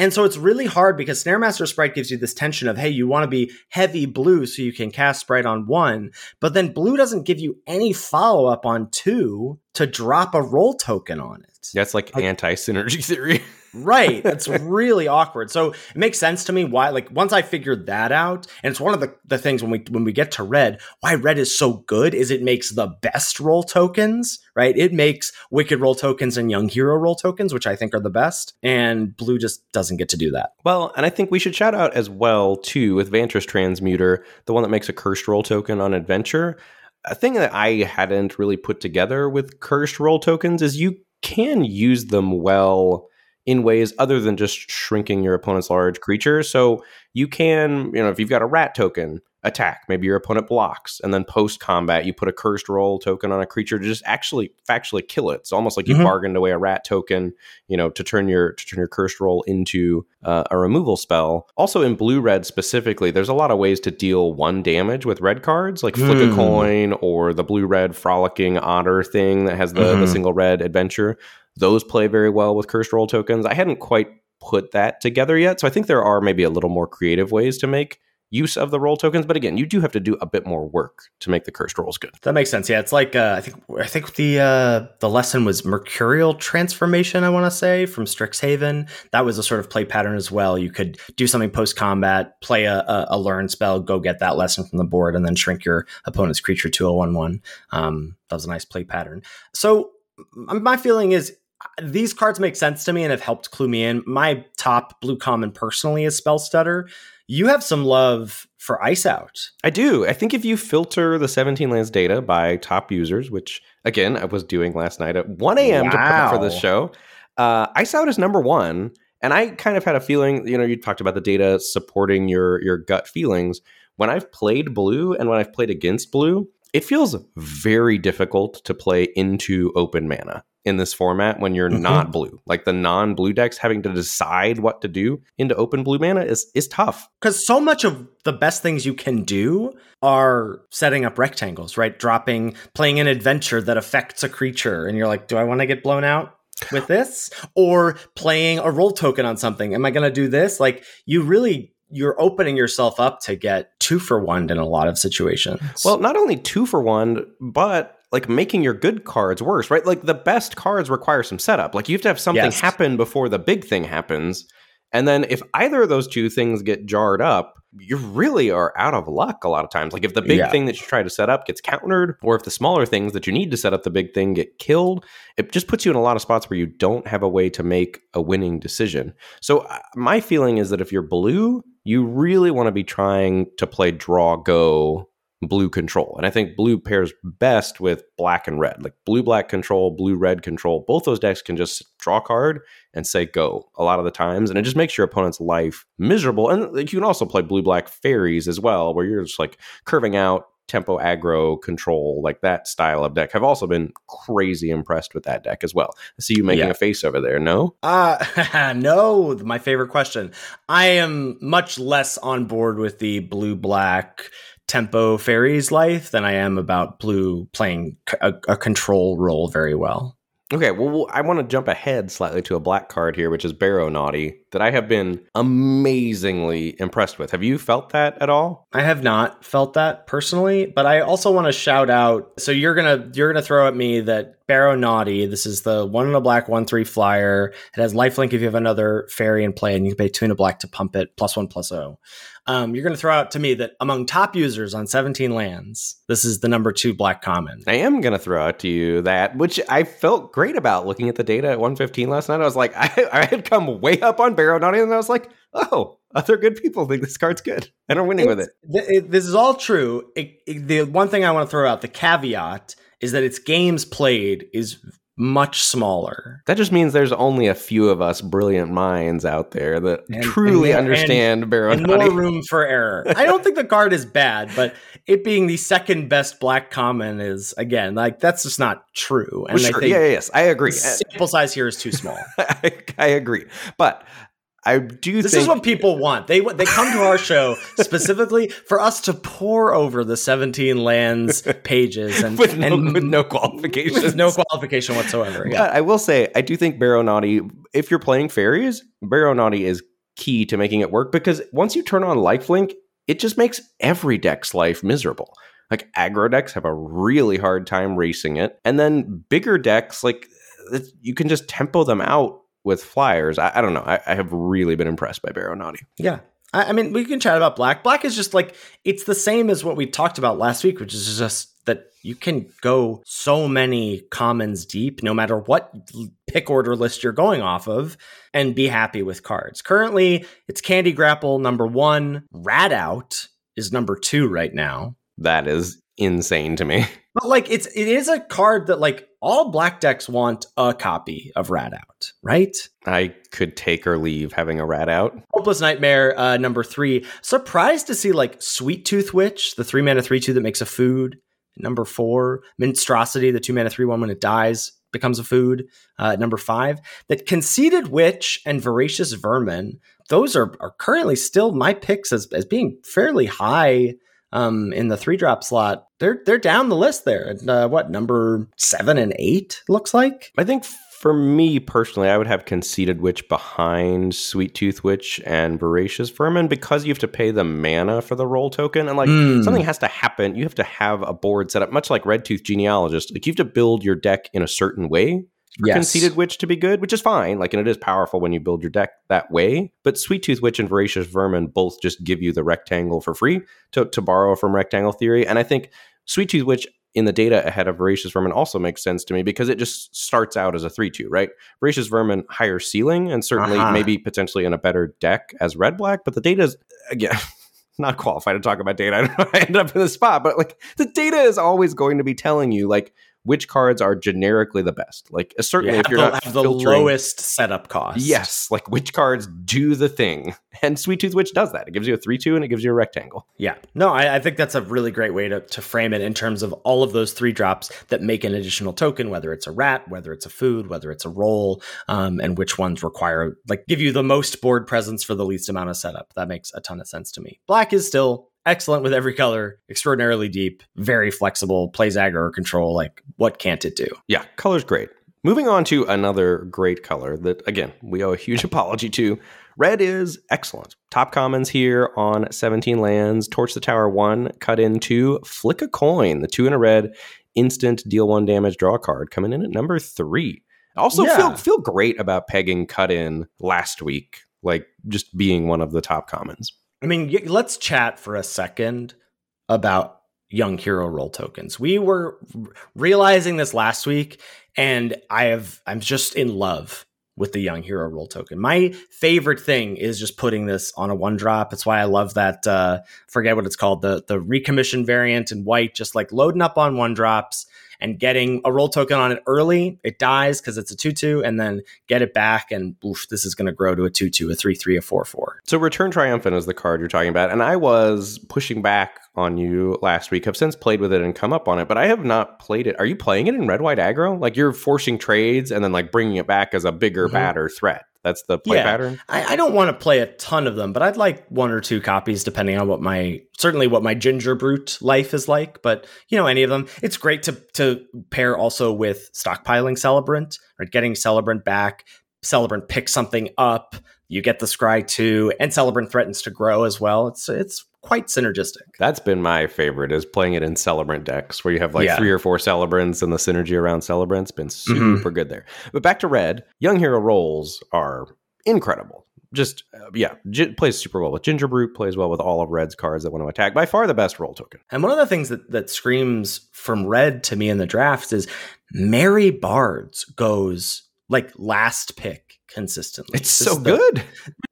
And so it's really hard because Snaremaster Sprite gives you this tension of, hey, you want to be heavy blue so you can cast Sprite on one, but then blue doesn't give you any follow up on two to drop a role token on it. That's like, like anti synergy theory. right. It's really awkward. So it makes sense to me why, like, once I figured that out, and it's one of the, the things when we when we get to red, why red is so good is it makes the best role tokens, right? It makes wicked role tokens and young hero role tokens, which I think are the best. And blue just doesn't get to do that. Well, and I think we should shout out as well too with Vantress Transmuter, the one that makes a cursed role token on adventure. A thing that I hadn't really put together with cursed role tokens is you can use them well in ways other than just shrinking your opponent's large creature. So you can, you know, if you've got a rat token, attack. Maybe your opponent blocks, and then post combat, you put a cursed role token on a creature to just actually factually kill it. It's almost like you mm-hmm. bargained away a rat token, you know, to turn your to turn your cursed role into uh, a removal spell. Also, in blue red specifically, there's a lot of ways to deal one damage with red cards, like flick mm. a coin or the blue red frolicking otter thing that has the, mm-hmm. the single red adventure. Those play very well with cursed role tokens. I hadn't quite put that together yet, so I think there are maybe a little more creative ways to make use of the role tokens. But again, you do have to do a bit more work to make the cursed roles good. That makes sense. Yeah, it's like uh, I think I think the uh, the lesson was mercurial transformation. I want to say from Strixhaven. That was a sort of play pattern as well. You could do something post combat, play a, a, a, learn spell, go get that lesson from the board, and then shrink your opponent's creature to a one one. Um, that was a nice play pattern. So my feeling is these cards make sense to me and have helped clue me in. My top blue common personally is Spell Stutter you have some love for Ice Out. I do. I think if you filter the 17 lands data by top users, which again I was doing last night at 1 a.m. Wow. to prep for this show, uh, Ice Out is number one. And I kind of had a feeling, you know, you talked about the data supporting your your gut feelings. When I've played blue and when I've played against blue, it feels very difficult to play into open mana in this format when you're mm-hmm. not blue. Like the non-blue decks having to decide what to do into open blue mana is is tough. Cuz so much of the best things you can do are setting up rectangles, right? Dropping playing an adventure that affects a creature and you're like, "Do I want to get blown out?" with this or playing a role token on something am i going to do this like you really you're opening yourself up to get two for one in a lot of situations. Well, not only two for one, but like making your good cards worse, right? Like the best cards require some setup. Like you have to have something yes. happen before the big thing happens. And then if either of those two things get jarred up, you really are out of luck a lot of times. Like if the big yeah. thing that you try to set up gets countered, or if the smaller things that you need to set up the big thing get killed, it just puts you in a lot of spots where you don't have a way to make a winning decision. So uh, my feeling is that if you're blue, you really want to be trying to play draw go blue control. And I think blue pairs best with black and red. Like blue black control, blue red control. Both those decks can just draw a card and say go a lot of the times. And it just makes your opponent's life miserable. And you can also play blue black fairies as well, where you're just like curving out tempo aggro control, like that style of deck. I've also been crazy impressed with that deck as well. I see you making yeah. a face over there. No? Uh no, my favorite question. I am much less on board with the blue black tempo fairies life than I am about blue playing a, a control role very well. Okay, well, I want to jump ahead slightly to a black card here, which is Barrow-Naughty, that I have been amazingly impressed with. Have you felt that at all? I have not felt that personally, but I also want to shout out. So you're gonna you're gonna throw at me that Barrow-Naughty. This is the one in a black one three flyer. It has lifelink if you have another fairy in play, and you can pay two in a black to pump it plus one plus O. Oh um, you're going to throw out to me that among top users on 17 lands, this is the number two black common. I am going to throw out to you that, which I felt great about looking at the data at 115 last night. I was like, I, I had come way up on Barrow-Naughty, and I was like, oh, other good people think this card's good and are winning it's, with it. it. This is all true. It, it, the one thing I want to throw out, the caveat, is that its games played is much smaller. That just means there's only a few of us brilliant minds out there that and, truly and, understand and, Baron. And more room for error. I don't think the card is bad, but it being the second best black common is again like that's just not true. And well, sure. yeah, yes, I agree. sample size here is too small. I, I agree, but I do. This think- is what people want. They they come to our show specifically for us to pour over the seventeen lands pages and with, no, and, with no qualification, with no qualification whatsoever. Yeah, I will say I do think Barrow-Naughty. If you're playing fairies, Barrow-Naughty is key to making it work because once you turn on lifelink, it just makes every deck's life miserable. Like aggro decks have a really hard time racing it. And then bigger decks, like you can just tempo them out with flyers. I, I don't know. I, I, have really been impressed by Barrow-Naughty. Yeah. I, I mean, we can chat about black. Black is just like, it's the same as what we talked about last week, which is just that you can go so many commons deep no matter what pick order list you're going off of and be happy with cards. Currently, it's Candy Grapple number one, Rat Out is number two right now. That is insane to me. But like it's it is a card that like all black decks want a copy of Rat Out, right? I could take or leave having a Rat Out. Hopeless Nightmare, uh, number three. Surprised to see like Sweettooth Witch, the three mana three two that makes a food. Number four, Mintstrosity, the two mana three one when it dies becomes a food. Uh, number five, that Conceited Witch and Voracious Vermin. Those are are currently still my picks as as being fairly high um, in the three drop slot, they're they're down the list there. Uh, what number seven and eight looks like? I think for me personally, I would have Conceited Witch behind Sweettooth Witch and Voracious Vermin because you have to pay the mana for the role token. And like mm. something has to happen. You have to have a board set up, much like Redtooth Genealogist. Like you have to build your deck in a certain way yes. Conceited Witch to be good, which is fine. Like, and it is powerful when you build your deck that way. But Sweettooth Witch and Voracious Vermin both just give you the rectangle for free to, to borrow from Rectangle Theory. And I think Sweettooth Witch in the data ahead of Voracious Vermin also makes sense to me because it just starts out as a 3 2, right? Voracious Vermin, higher ceiling, and certainly uh-huh. maybe potentially in a better deck as red black. But the data is, again, not qualified to talk about data. I don't know I ended up in the spot, but like the data is always going to be telling you, like, which cards are generically the best. Like uh, certainly yeah, if you're the, not have the lowest setup cost. Yes, like which cards do the thing. And Sweettooth Witch does that. It gives you a 3-2 and it gives you a rectangle. Yeah. No, I, I, think that's a really great way to, to frame it in terms of all of those three drops that make an additional token, whether it's a rat, whether it's a food, whether it's a role, um, and which ones require like give you the most board presence for the least amount of setup. That makes a ton of sense to me. Black is still excellent with every color, extraordinarily deep, very flexible, plays aggro or control. Like, what can't it do? Yeah, color's great. Moving on to another great color that, again, we owe a huge apology to. Red is excellent. Top commons here on 17 lands. Torch the Tower 1, cut in 2, Flick a Coin, the two in a red, instant deal one damage, draw a card, coming in at number three. Also, yeah. feel feel great about pegging cut in last week, like just being one of the top commons. I mean, let's chat for a second about young hero role tokens. We were realizing this last week and I have I'm just in love with the young hero role token. My favorite thing is just putting this on a one drop. It's why I love that uh forget what it's called, the the recommission variant in white just like loading up on one drops and getting a role token on it early, it dies because it's a 2 2, and then get it back, and oof, this is going to grow to a 2 2, a 3 3, a 4 4. So, Return Triumphant is the card you're talking about. And I was pushing back on you last week. I've since played with it and come up on it, but I have not played it. Are you playing it in red white aggro? Like you're forcing trades and then like bringing it back as a bigger, mm-hmm. badder threat. That's the play yeah, pattern. I, I, don't want to play a ton of them, but I'd like one or two copies depending on what my certainly what my Gingerbrute life is like. But you know, any of them, it's great to to pair also with stockpiling celebrant or getting celebrant back. Celebrant picks something up. You get the scry too, and celebrant threatens to grow as well. It's it's quite synergistic. That's been my favorite is playing it in celebrant decks where you have like yeah. three or four celebrants and the synergy around celebrants been super mm-hmm. good there. But back to red, young hero roles are incredible. Just uh, yeah, plays super well with Gingerbrute. Plays well with all of Red's cards that want to attack. By far the best role token. And one of the things that that screams from Red to me in the drafts is Merry Bards goes like last pick consistently. It's this so the, good.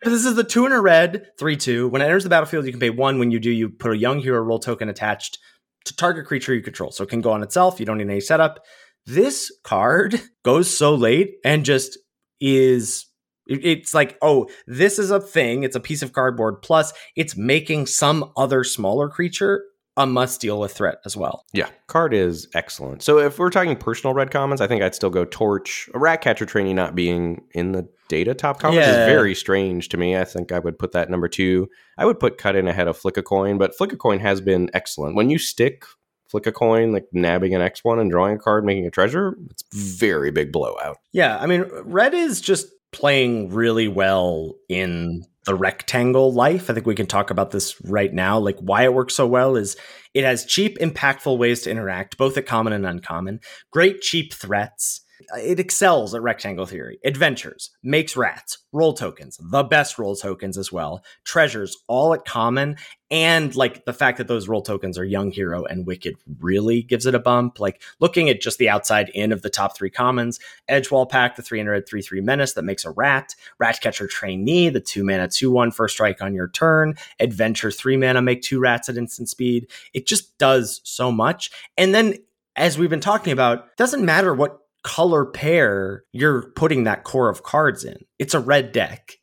This is the two in a red, three two. When it enters the battlefield, you can pay one. When you do, you put a young hero role token attached to target creature you control. So it can go on itself. You don't need any setup. This card goes so late and just is it's like, oh, this is a thing. It's a piece of cardboard. Plus, it's making some other smaller creature a must deal with threat as well. Yeah, card is excellent. So if we're talking personal red commons, I think I'd still go torch. A Ratcatcher Trainee not being in the data top commons yeah. is very strange to me. I think I would put that number two. I would put cut in ahead of flick a coin, but flick a coin has been excellent. When you stick flick a coin, like nabbing an X one and drawing a card, making a treasure, it's very big blowout. Yeah, I mean, red is just playing really well in the rectangle life. I think we can talk about this right now. Like why it works so well is it has cheap, impactful ways to interact, both at common and uncommon, great cheap threats it excels at rectangle theory. Adventures, makes rats, role tokens, the best role tokens as well, treasures, all at common, and like the fact that those role tokens are Young Hero and Wicked really gives it a bump. Like looking at just the outside in of the top three commons, Edgewall Pack, the 300 3 3 menace that makes a rat, Ratcatcher Trainee, the 2 mana 2 1 first strike on your turn, Adventure 3 mana, make two rats at instant speed. It just does so much. And then as we've been talking about, doesn't matter what color pair you're putting that core of cards in. It's a red deck.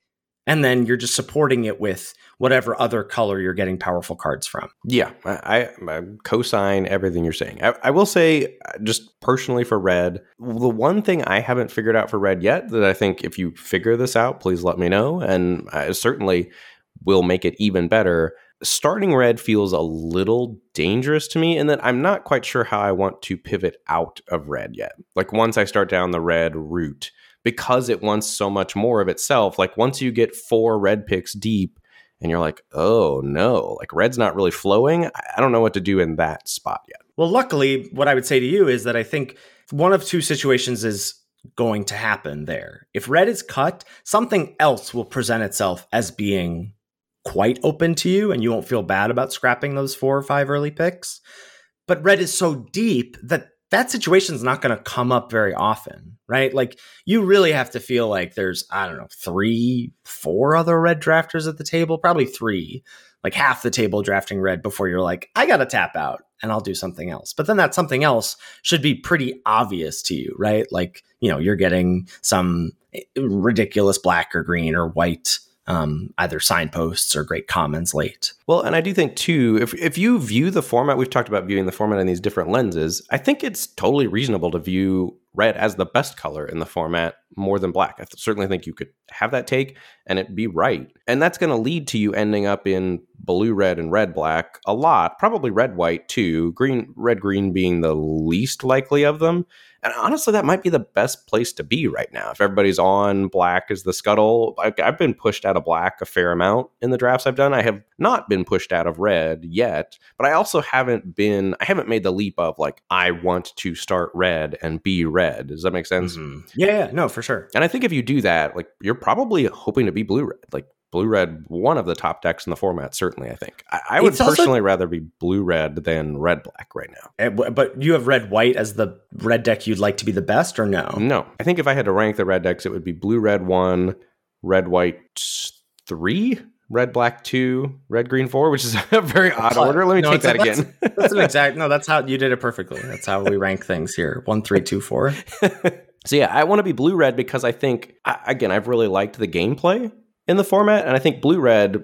And then you're just supporting it with whatever other color you're getting powerful cards from. Yeah, I, I, co-sign everything you're saying. I, I, will say, uh, just personally for red, the one thing I haven't figured out for red yet that I think if you figure this out, please let me know, and I certainly will make it even better starting red feels a little dangerous to me in that I'm not quite sure how I want to pivot out of red yet. Like once I start down the red route, because it wants so much more of itself, like once you get four red picks deep and you're like, oh no, like red's not really flowing, I don't know what to do in that spot yet. Well, luckily, what I would say to you is that I think one of two situations is going to happen there. If red is cut, something else will present itself as being quite open to you and you won't feel bad about scrapping those four or five early picks. But red is so deep that that situation is not going to come up very often, right? Like you really have to feel like there's, I don't know, three, four other red drafters at the table, probably three, like half the table drafting red before you're like, I got to tap out and I'll do something else. But then that something else should be pretty obvious to you, right? Like, you know, you're getting some ridiculous black or green or white um, either signposts or great comments late. Well, and I do think too, if if you view the format, we've talked about viewing the format in these different lenses. I think it's totally reasonable to view red as the best color in the format more than black. I certainly think you could have that take and it be right, and that's going to lead to you ending up in blue red and red black a lot, probably red white too. Green red green being the least likely of them. And honestly, that might be the best place to be right now. If everybody's on black as the scuttle, I, I've been pushed out of black a fair amount in the drafts I've done. I have not been pushed out of red yet, but I also haven't been, I haven't made the leap of like, I want to start red and be red. Does that make sense? Mm-hmm. Yeah, yeah, no, for sure. And I think if you do that, like, you're probably hoping to be blue red. Like, blue red one of the top decks in the format certainly i think. I, I would personally rather be blue red than red black right now. Eh, but you have red white as the red deck you'd like to be the best or no? No. I think if i had to rank the red decks it would be blue red one red white three red black two red green four which is a very odd order. Let me no, take that again. that's, that's an exact no that's how you did it perfectly. That's how we rank things here. One three two four. So yeah i want to be blue red because i think again i've really liked the gameplay in the format. And I think Blue Red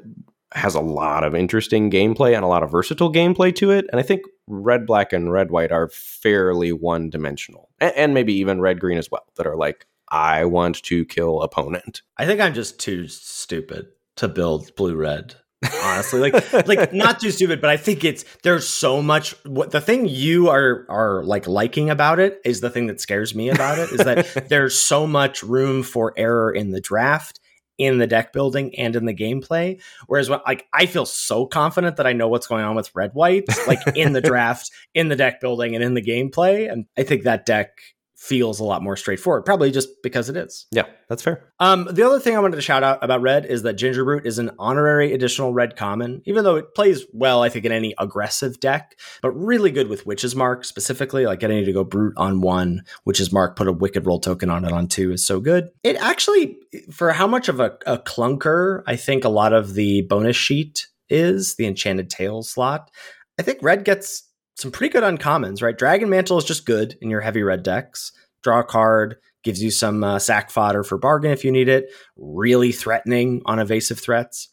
has a lot of interesting gameplay and a lot of versatile gameplay to it. And I think Red Black and Red White are fairly one dimensional, and, and maybe even Red Green as well, that are like, I want to kill opponent. I think I'm just too stupid to build Blue Red. honestly like like not too stupid but i think it's there's so much what the thing you are are like liking about it is the thing that scares me about it is that there's so much room for error in the draft in the deck building and in the gameplay. Whereas when, like I feel so confident that I know what's going on with red white, like in the draft, in the deck building, and in the gameplay. And I think that deck feels a lot more straightforward, probably just because it is. Yeah, that's fair. Um, the other thing I wanted to shout out about red is that Gingerbrute is an honorary additional red common, even though it plays well, I think, in any aggressive deck, but really good with Witch's Mark specifically, like getting to go brute on one, Witch's Mark, put a wicked Role token on it on two is so good. It actually, for how much of a, a clunker I think a lot of the bonus sheet is, the Enchanting Tale slot, I think red gets some pretty good uncommons, right? Dragon Mantle is just good in your heavy red decks. Draw a card, gives you some uh, sack fodder for bargain if you need it. Really threatening on evasive threats.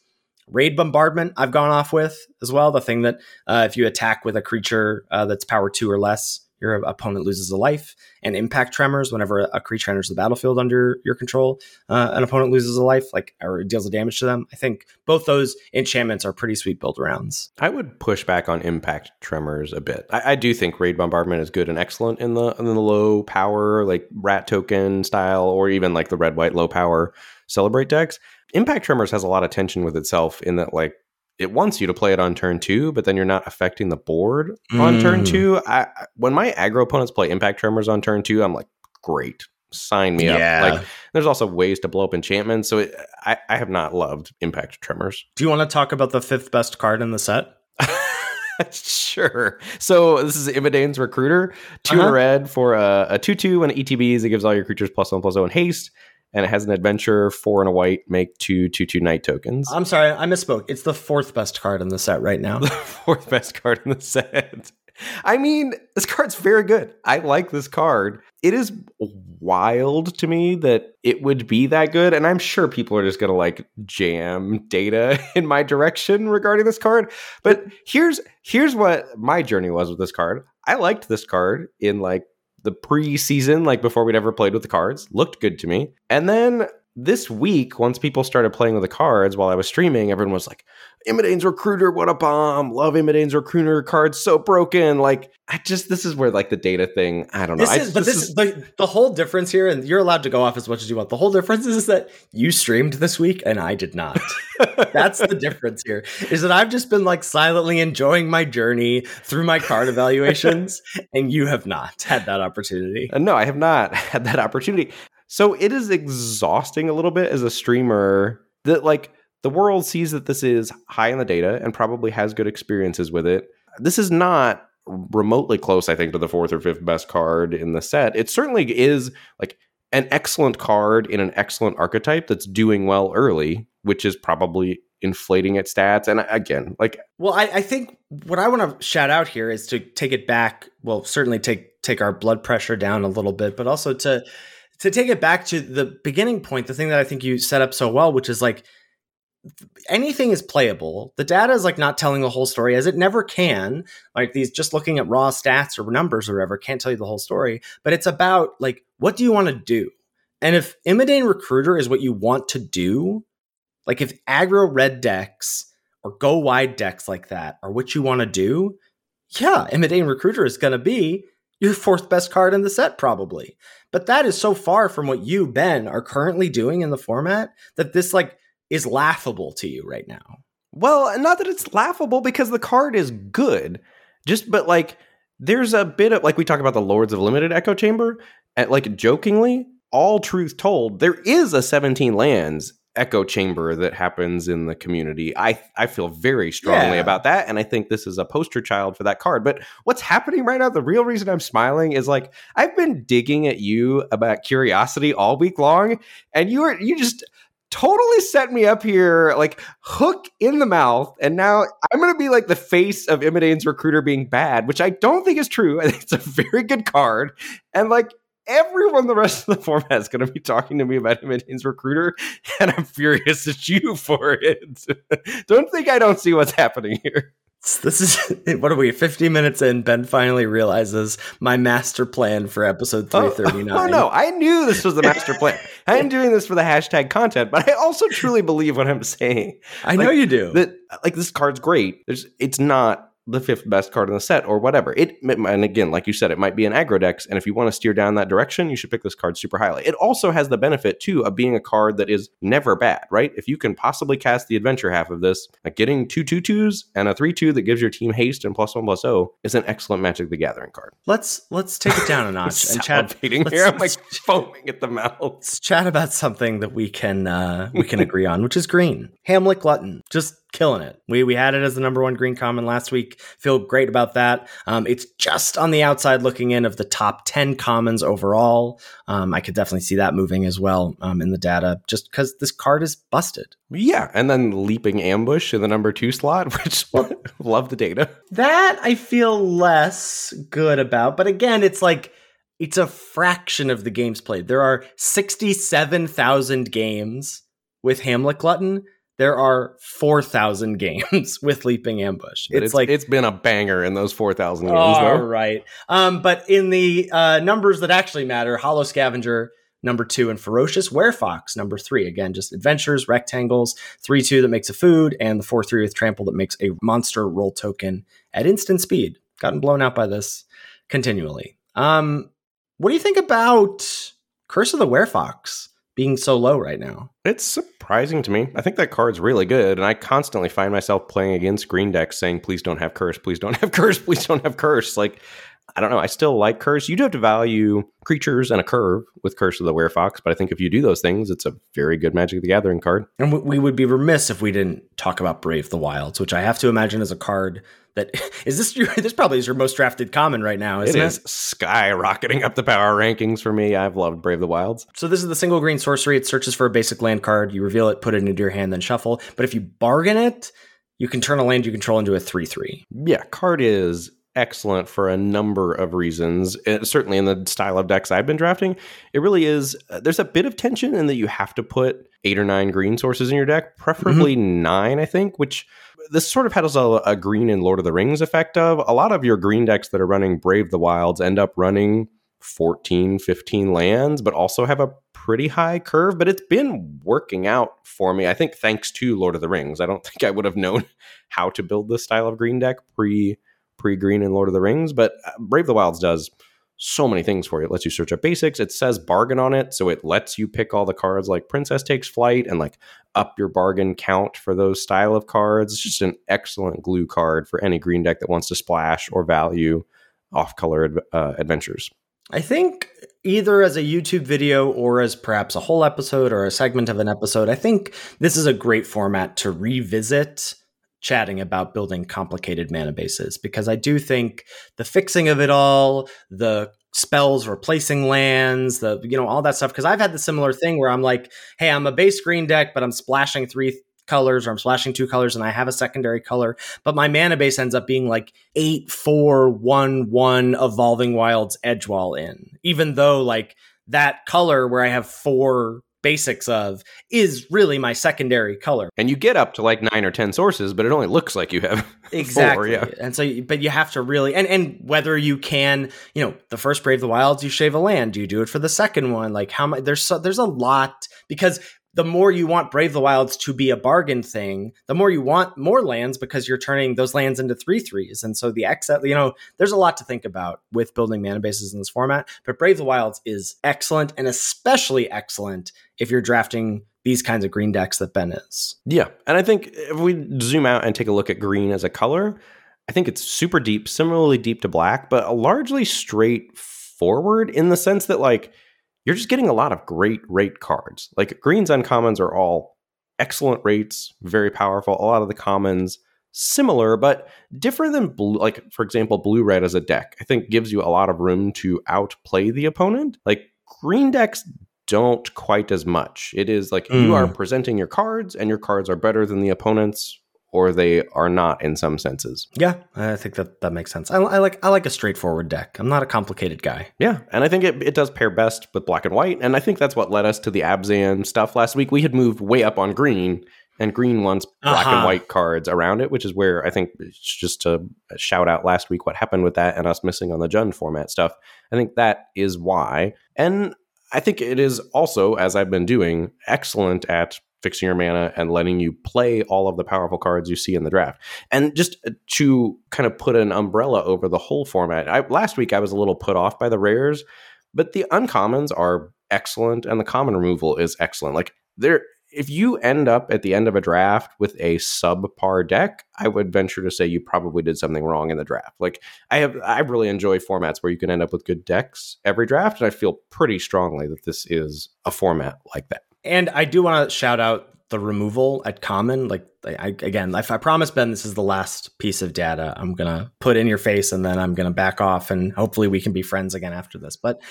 Raid Bombardment, I've gone off with as well. The thing that uh, if you attack with a creature uh, that's power two or less, your opponent loses a life, and impact tremors whenever a creature enters the battlefield under your control, uh, an opponent loses a life, like or deals a damage to them. I think both those enchantments are pretty sweet build rounds. I would push back on impact tremors a bit. I, I do think raid bombardment is good and excellent in the in the low power like rat token style, or even like the red white low power celebrant decks. Impact Tremors has a lot of tension with itself in that like it wants you to play it on turn two, but then you're not affecting the board mm. on turn mm. two. I, when my aggro opponents play Impact Tremors on turn two, I'm like, great, sign me yeah. up. Like, there's also ways to blow up enchantments, so it, I, I have not loved Impact Tremors. Do you want to talk about the fifth best card in the set? sure. So this is Imodane's Recruiter, 2 uh-huh. red for a, a two two and ETBs. It gives all your creatures plus one plus zero and haste and it has an adventure four and a white make two two two knight tokens. I'm sorry, I misspoke. It's the fourth best card in the set right now. the fourth best card in the set. I mean, this card's very good. I like this card. It is wild to me that it would be that good, and I'm sure people are just gonna like jam data in my direction regarding this card. But here's here's what my journey was with this card. I liked this card in like the preseason, like before we'd ever played with the cards, looked good to me. And then this week, once people started playing with the cards while I was streaming, everyone was like, Imodane's Recruiter, what a bomb. Love Imodane's Recruiter cards, so broken. Like, I just, this is where like the data thing, I don't know. This is, I, but this, this is the, the whole difference here, and you're allowed to go off as much as you want. The whole difference is that you streamed this week and I did not. That's the difference here, is that I've just been like silently enjoying my journey through my card evaluations, and you have not had that opportunity. Uh, no, I have not had that opportunity. So it is exhausting a little bit as a streamer that like the world sees that this is high in the data and probably has good experiences with it. This is not remotely close, I think, to the fourth or fifth best card in the set. It certainly is like an excellent card in an excellent archetype that's doing well early, which is probably inflating its stats. And uh, again, like, well, I, I think what I want to shout out here is to take it back. Well, certainly take take our blood pressure down a little bit, but also to to take it back to the beginning point, the thing that I think you set up so well, which is like anything is playable. The data is like not telling the whole story as it never can. Like these just looking at raw stats or numbers or whatever can't tell you the whole story, but it's about like what do you want to do? And if Imodane Recruiter is what you want to do, like if aggro red decks or go wide decks like that are what you want to do, yeah, Imodane Recruiter is going to be your fourth best card in the set, probably. But that is so far from what you, Ben, are currently doing in the format that this like is laughable to you right now. Well, not that it's laughable because the card is good. Just but like there's a bit of like we talk about the Lords of Limited Echo Chamber, at like jokingly, all truth told, there is a 17 lands echo chamber that happens in the community. I I feel very strongly yeah. about that and I think this is a poster child for that card. But what's happening right now, the real reason I'm smiling is like I've been digging at you about curiosity all week long and you are you just totally set me up here like hook in the mouth and now i'm going to be like the face of Imodane's recruiter being bad which i don't think is true i think it's a very good card and like everyone the rest of the format is going to be talking to me about Imodane's recruiter, and I'm furious at you for it. don't think I don't see what's happening here. This is what are we? 50 minutes in, Ben finally realizes my master plan for episode 339. Oh, oh no, I knew this was the master plan. I am doing this for the hashtag content, but I also truly believe what I'm saying. I like, know you do. That like this card's great. There's it's not the fifth best card in the set or whatever. It and again, like you said, it might be an aggro dex, and if you want to steer down that direction, you should pick this card super highly. It also has the benefit too of being a card that is never bad, right? If you can possibly cast the adventure half of this, like getting two two twos and a three two that gives your team haste and plus one plus O is an excellent Magic the Gathering card. Let's let's take it down a notch and chat. Here, I'm like foaming at the mouth. Let's chat about something that we can uh, we can agree on, which is green. Hamlet Glutton, just killing it. We we had it as the number one green common last week. Feel great about that. Um, it's just on the outside looking in of the top ten commons overall. Um, I could definitely see that moving as well um, in the data, just because this card is busted. Yeah, and then leaping ambush in the number two slot, which love the data. That I feel less good about, but again, it's like it's a fraction of the games played. There are sixty-seven thousand games with Hamlet Glutton there are 4,000 games with Leaping Ambush. It's, It's, like it's been a banger in those four thousand games, all though. right. Um, but in the uh, numbers that actually matter, Hollow Scavenger number two and Ferocious Werefox number three. Again, just adventures, rectangles, three two that makes a food, and the four three with Trample that makes a monster role token at instant speed. Gotten blown out by this continually. Um, what do you think about Curse of the Werefox being so low right now? It's surprising to me. I think that card's really good, and I constantly find myself playing against green decks saying, please don't have curse, please don't have curse, please don't have curse. Like, I don't know. I still like curse. You do have to value creatures and a curve with Curse of the Werefox, but I think if you do those things, it's a very good Magic the Gathering card. And we- would be remiss if we didn't talk about Brave the Wilds, which I have to imagine is a card that is this. Your, this probably is your most drafted common right now, It isn't it? is skyrocketing up the power rankings for me. I've loved Brave the Wilds. So this is the single green sorcery. It searches for a basic land card. You reveal it, put it into your hand, then shuffle. But if you bargain it, you can turn a land you control into a three-three. Yeah, card is excellent for a number of reasons. Uh, certainly in the style of decks I've been drafting, it really is. Uh, there's a bit of tension in that you have to put eight or nine green sources in your deck, preferably nine, I think, which this sort of has a, a green and Lord of the Rings effect of. A lot of your green decks that are running Brave the Wilds end up running 14, 15 lands, but also have a pretty high curve. But it's been working out for me, I think, thanks to Lord of the Rings. I don't think I would have known how to build this style of green deck pre pre green and Lord of the Rings, but uh, Brave the Wilds does so many things for you. It lets you search up basics. It says bargain on it, so it lets you pick all the cards like Princess Takes Flight and like up your bargain count for those style of cards. It's just an excellent glue card for any green deck that wants to splash or value off color uh, adventures. I think either as a YouTube video or as perhaps a whole episode or a segment of an episode, I think this is a great format to revisit chatting about building complicated mana bases because I do think the fixing of it all, the spells replacing lands, the you know all that stuff because I've had the similar thing where I'm like, "Hey, I'm a base green deck, but I'm splashing three colors or I'm splashing two colors and I have a secondary color, but my mana base ends up being like eight, four, one, one evolving wilds Edgewall Inn, even though like that color where I have four basics of is really my secondary color. And you get up to like nine or ten sources, but it only looks like you have Exactly. Four, yeah. And so, but you have to really, and, and whether you can, you know, the first Brave the Wilds, you shave a land. Do you do it for the second one? Like how much, there's, so, there's a lot because the more you want Brave the Wilds to be a bargain thing, the more you want more lands because you're turning those lands into three threes. And so the exit, you know, there's a lot to think about with building mana bases in this format. But Brave the Wilds is excellent and especially excellent if you're drafting these kinds of green decks that Ben is. Yeah. And I think if we zoom out and take a look at green as a color, I think it's super deep, similarly deep to black, but largely straightforward in the sense that, like, you're just getting a lot of great rate cards. Like, greens uncommons are all excellent rates, very powerful. A lot of the commons similar, but different than blue. Like, for example, blue red as a deck, I think gives you a lot of room to outplay the opponent. Like, green decks don't quite as much. It is like you Mm. are presenting your cards, and your cards are better than the opponent's, or they are not in some senses. Yeah, I think that that makes sense. I, I like I like a straightforward deck. I'm not a complicated guy. Yeah, and I think it, it does pair best with black and white, and I think that's what led us to the Abzan stuff last week. We had moved way up on green, and green wants black and Uh-huh. white cards around it, which is where I think it's just to shout out last week what happened with that and us missing on the Jund format stuff. I think that is why, and I think it is also, as I've been doing, excellent at fixing your mana and letting you play all of the powerful cards you see in the draft. And just uh, to kind of put an umbrella over the whole format, I, last week I was a little put off by the rares, but the uncommons are excellent and the common removal is excellent. Like there, if you end up at the end of a draft with a subpar deck, I would venture to say you probably did something wrong in the draft. Like I have, I really enjoy formats where you can end up with good decks every draft, and I feel pretty strongly that this is a format like that. And I do want to shout out the removal at common. Like I, again, I promise Ben, this is the last piece of data I'm gonna put in your face, and then I'm gonna back off, and hopefully we can be friends again after this. But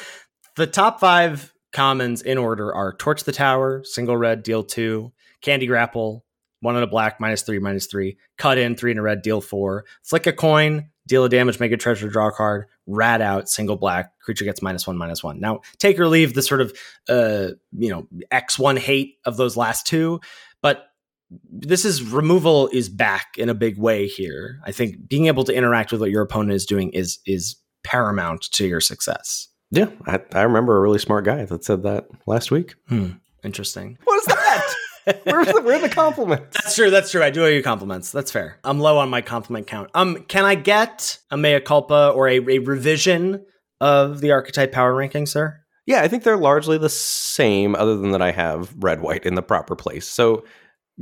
the top five commons in order are Torch the Tower, single red, deal two, Candy Grapple, one in a black, minus three, minus three, cut in, three in a red, deal four, flick a coin, deal a damage, make a treasure, draw a card, rat out, single black, creature gets minus one, minus one. Now, take or leave the sort of, uh, you know, X1 hate of those last two, but this is removal is back in a big way here. I think being able to interact with what your opponent is doing is is paramount to your success. Yeah, I, I remember a really smart guy that said that last week. Hmm. Interesting. What is that? Where's the, where are the compliments? That's true. That's true. I do owe you compliments. That's fair. I'm low on my compliment count. Um, can I get a mea culpa or a, a revision of the archetype power ranking, sir? Yeah, I think they're largely the same, other than that I have red white in the proper place. So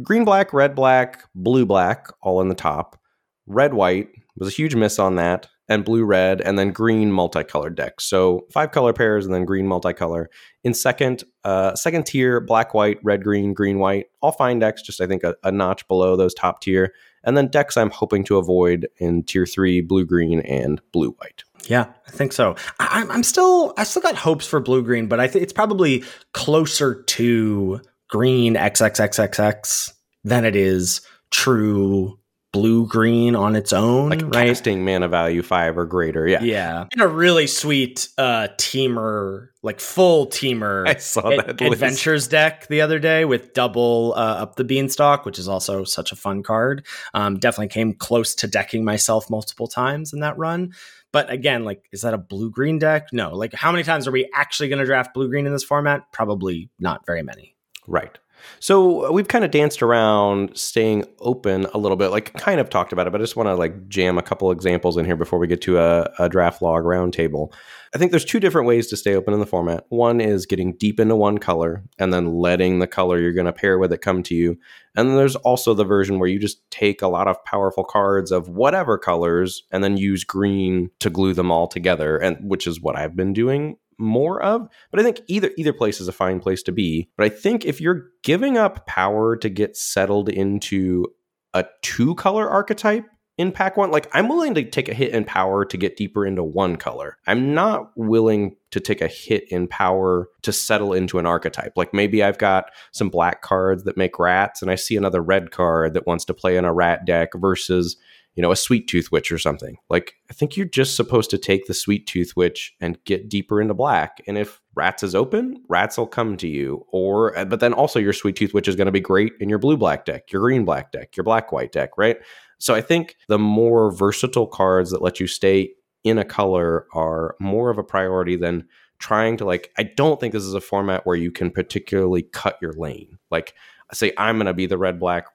green black, red black, blue black, all in the top. Red white was a huge miss on that and blue red and then green multicolored decks. So five color pairs and then green multicolor. In second, uh, second tier, black white, red green, green white, all fine decks. Just I think a, a, notch below those top tier. And then decks I'm hoping to avoid in tier three, blue green and blue white. Yeah, I think so. I, I'm still I still got hopes for blue green, but I think it's probably closer to green XXXXX than it is true blue green on its own, like right? Casting mana value five or greater. Yeah, yeah. And a really sweet uh Temur, like full Temur. I saw that a- adventures deck the other day with double uh, up the beanstalk, which is also such a fun card. Um, definitely came close to decking myself multiple times in that run. But again, like, is that a blue green deck? No. Like, how many times are we actually going to draft blue green in this format? Probably not very many. Right. So uh, we've kind of danced around staying open a little bit, like kind of talked about it, but I just want to like jam a couple examples in here before we get to a, a draft log roundtable. I think there's two different ways to stay open in the format. One is getting deep into one color and then letting the color you're going to pair with it come to you. And then there's also the version where you just take a lot of powerful cards of whatever colors and then use green to glue them all together, and which is what I've been doing more of. But I think either either place is a fine place to be. But I think if you're giving up power to get settled into a two color archetype in pack one, like I'm willing to take a hit in power to get deeper into one color. I'm not willing to take a hit in power to settle into an archetype. Like maybe I've got some black cards that make rats, and I see another red card that wants to play in a rat deck versus you know, a sweettooth witch or something. Like, I think you're just supposed to take the sweettooth witch and get deeper into black. And if rats is open, rats will come to you. Or, uh, but then also your sweettooth witch is going to be great in your blue black deck, your green black deck, your black white deck, right? So I think the more versatile cards that let you stay in a color are more of a priority than trying to like, I don't think this is a format where you can particularly cut your lane. Like, say, I'm going to be the red black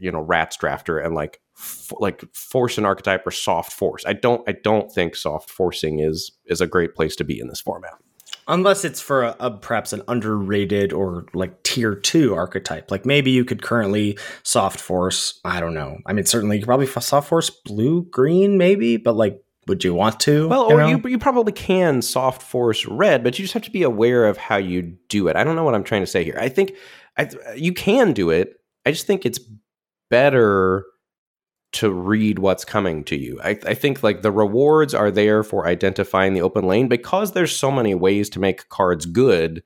you know rats drafter and like f- like force an archetype or soft force. I don't I don't think soft forcing is is a great place to be in this format. Unless it's for a, a, perhaps an underrated or like tier two archetype. Like maybe you could currently soft force. I don't know. I mean, certainly you could probably soft force blue green, maybe, but like would you want to? Well, you or know? you, you probably can soft force red, but you just have to be aware of how you do it. I don't know what I'm trying to say here. I think I, you can do it. I just think it's better to read what's coming to you. I, I, think like the rewards are there for identifying the open lane because there's so many ways to make cards good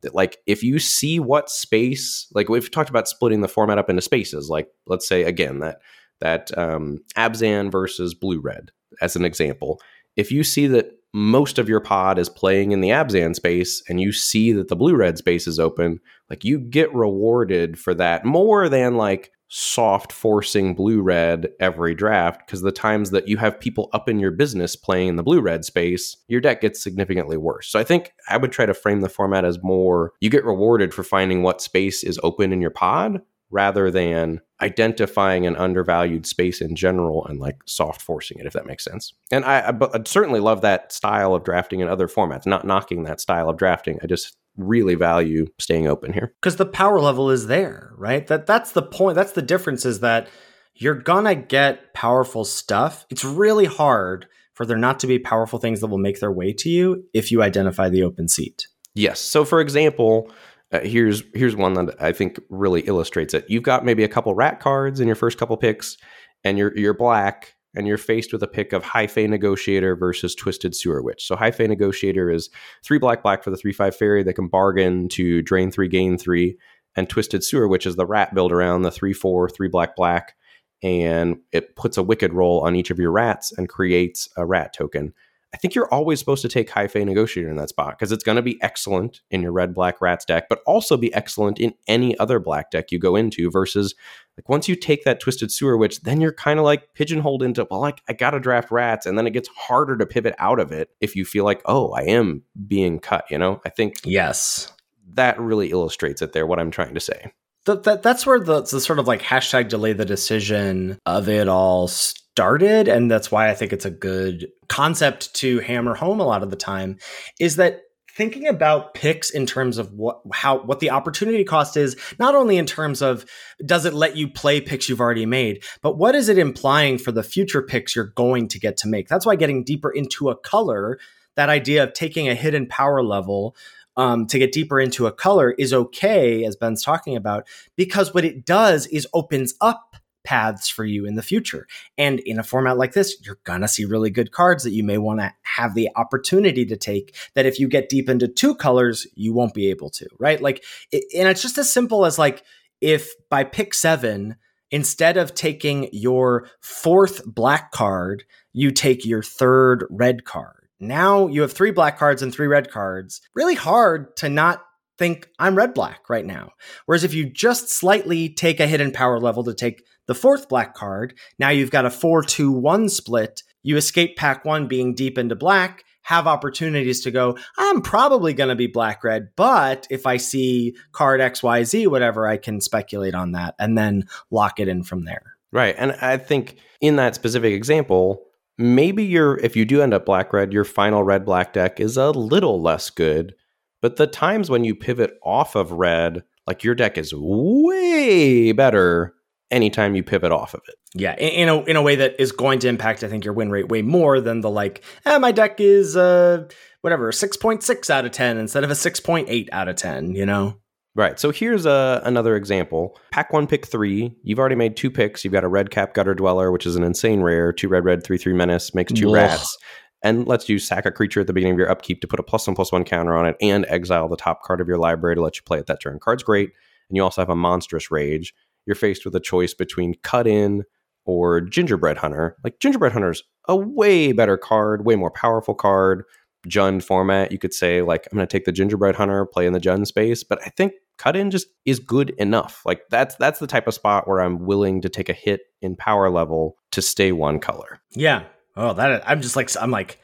that like if you see what space like we've talked about splitting the format up into spaces like let's say again that that um, Abzan versus blue red as an example. If you see that most of your pod is playing in the Abzan space and you see that the blue red space is open, like you get rewarded for that more than like soft forcing blue red every draft because the times that you have people up in your business playing in the blue red space, your deck gets significantly worse. So I think I would try to frame the format as more you get rewarded for finding what space is open in your pod rather than identifying an undervalued space in general and like soft forcing it, if that makes sense. And I, I, I certainly love that style of drafting in other formats, not knocking that style of drafting. I just really value staying open here. Because the power level is there right? That that's the point that's the difference is that you're gonna get powerful stuff. It's really hard for there not to be powerful things that will make their way to you if you identify the open seat. Yes. So for example uh, here's here's one that I think really illustrates it. You've got maybe a couple rat cards in your first couple picks, and you're you're black, and you're faced with a pick of High Fae Negotiator versus Twisted Sewer Witch. So High Fae Negotiator is three black black for the three five fairy that can bargain to drain three, gain three, and Twisted Sewer Witch is the rat build around the three four three black black, and it puts a wicked role on each of your rats and creates a rat token. I think you're always supposed to take High Negotiator in that spot because it's going to be excellent in your red black rats deck, but also be excellent in any other black deck you go into versus like once you take that Twisted Sewer Witch, then you're kind of like pigeonholed into, well, like I got to draft rats. And then it gets harder to pivot out of it if you feel like, oh, I am being cut, you know? I think. Yes. That really illustrates it there, what I'm trying to say. That, that, that's where the, the sort of like hashtag delay the decision of it all started. And that's why I think it's a good concept to hammer home a lot of the time is that thinking about picks in terms of what how what the opportunity cost is not only in terms of does it let you play picks you've already made but what is it implying for the future picks you're going to get to make that's why getting deeper into a color that idea of taking a hidden power level um, to get deeper into a color is okay as ben's talking about because what it does is opens up paths for you in the future. And in a format like this, you're going to see really good cards that you may want to have the opportunity to take that if you get deep into two colors, you won't be able to, right? Like, and it's just as simple as like, if by pick seven, instead of taking your fourth black card, you take your third red card. Now you have three black cards and three red cards. Really hard to not think I'm red black right now. Whereas if you just slightly take a hidden power level to take the fourth black card, now you've got a 4 2 1 split. You escape pack one being deep into black, have opportunities to go, I'm probably going to be black red, but if I see card XYZ, whatever, I can speculate on that and then lock it in from there. Right. And I think in that specific example, maybe your if you do end up black red, your final red black deck is a little less good. But the times when you pivot off of red, like your deck is way better anytime you pivot off of it. Yeah, in, in, a in a way that is going to impact, I think, your win rate way more than the like, eh, my deck is uh whatever six point six out of ten instead of a six point eight out of ten. You know. Right. So here's a, uh, another example. Pack one, pick three. You've already made two picks. You've got a Redcap Gutter-Dweller, which is an insane rare. Two red, red, three, three menace makes two Ugh. rats. And lets you sack a creature at the beginning of your upkeep to put a plus one plus one counter on it and exile the top card of your library to let you play it that turn. Card's great. And you also have a monstrous rage you're faced with a choice between Cut In or Gingerbread Hunter. Like Gingerbread Hunter's a way better card, way more powerful card. Jund format, you could say like I'm going to take the Gingerbread Hunter, play in the Jund space, but I think Cut In just is good enough. Like that's that's the type of spot where I'm willing to take a hit in power level to stay one color. Yeah. Oh, that I'm just like I'm like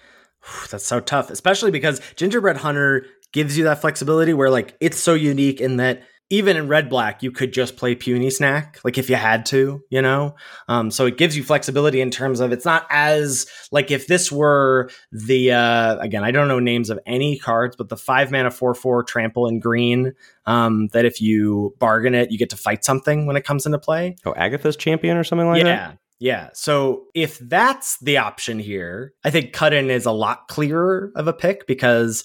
that's so tough, especially because Gingerbread Hunter gives you that flexibility where like it's so unique in that even in red black you could just play puny snack like if you had to you know um, so it gives you flexibility in terms of it's not as like if this were the uh, again i don't know names of any cards but the five mana four four trample in green um, that if you bargain it you get to fight something when it comes into play oh agatha's champion or something like yeah. that yeah yeah. So if that's the option here, I think cut in is a lot clearer of a pick because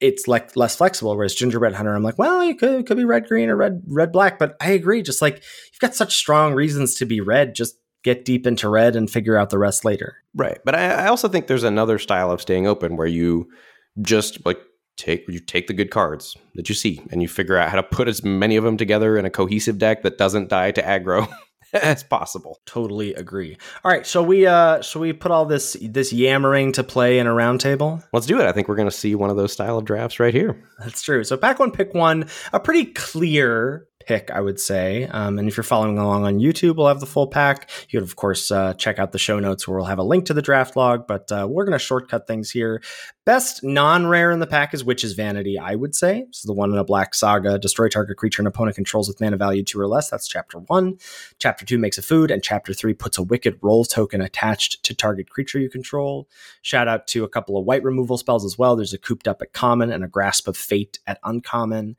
it's like less flexible. Whereas gingerbread hunter, I'm like, well, it could, it could be red green or red red black. But I agree. Just like you've got such strong reasons to be red, just get deep into red and figure out the rest later. Right. But I, I also think there's another style of staying open where you just like take you take the good cards that you see and you figure out how to put as many of them together in a cohesive deck that doesn't die to aggro as possible. Totally agree. All right, so we uh so we put all this this yammering to play in a roundtable. Let's do it. I think we're going to see one of those style of drafts right here. That's true. So pack one, pick one, a pretty clear pick, I would say. Um, and if you're following along on YouTube, we'll have the full pack. You could, of course, uh, check out the show notes where we'll have a link to the draft log, but uh, we're going to shortcut things here. Best non rare in the pack is Witch's Vanity, I would say. So the one in a black saga. Destroy target creature an opponent controls with mana value two or less. That's chapter one. Chapter two makes a food, and chapter three puts a wicked role token attached to target creature you control. Shout out to a couple of white removal spells as well. There's a cooped up at common and a grasp of fate at uncommon.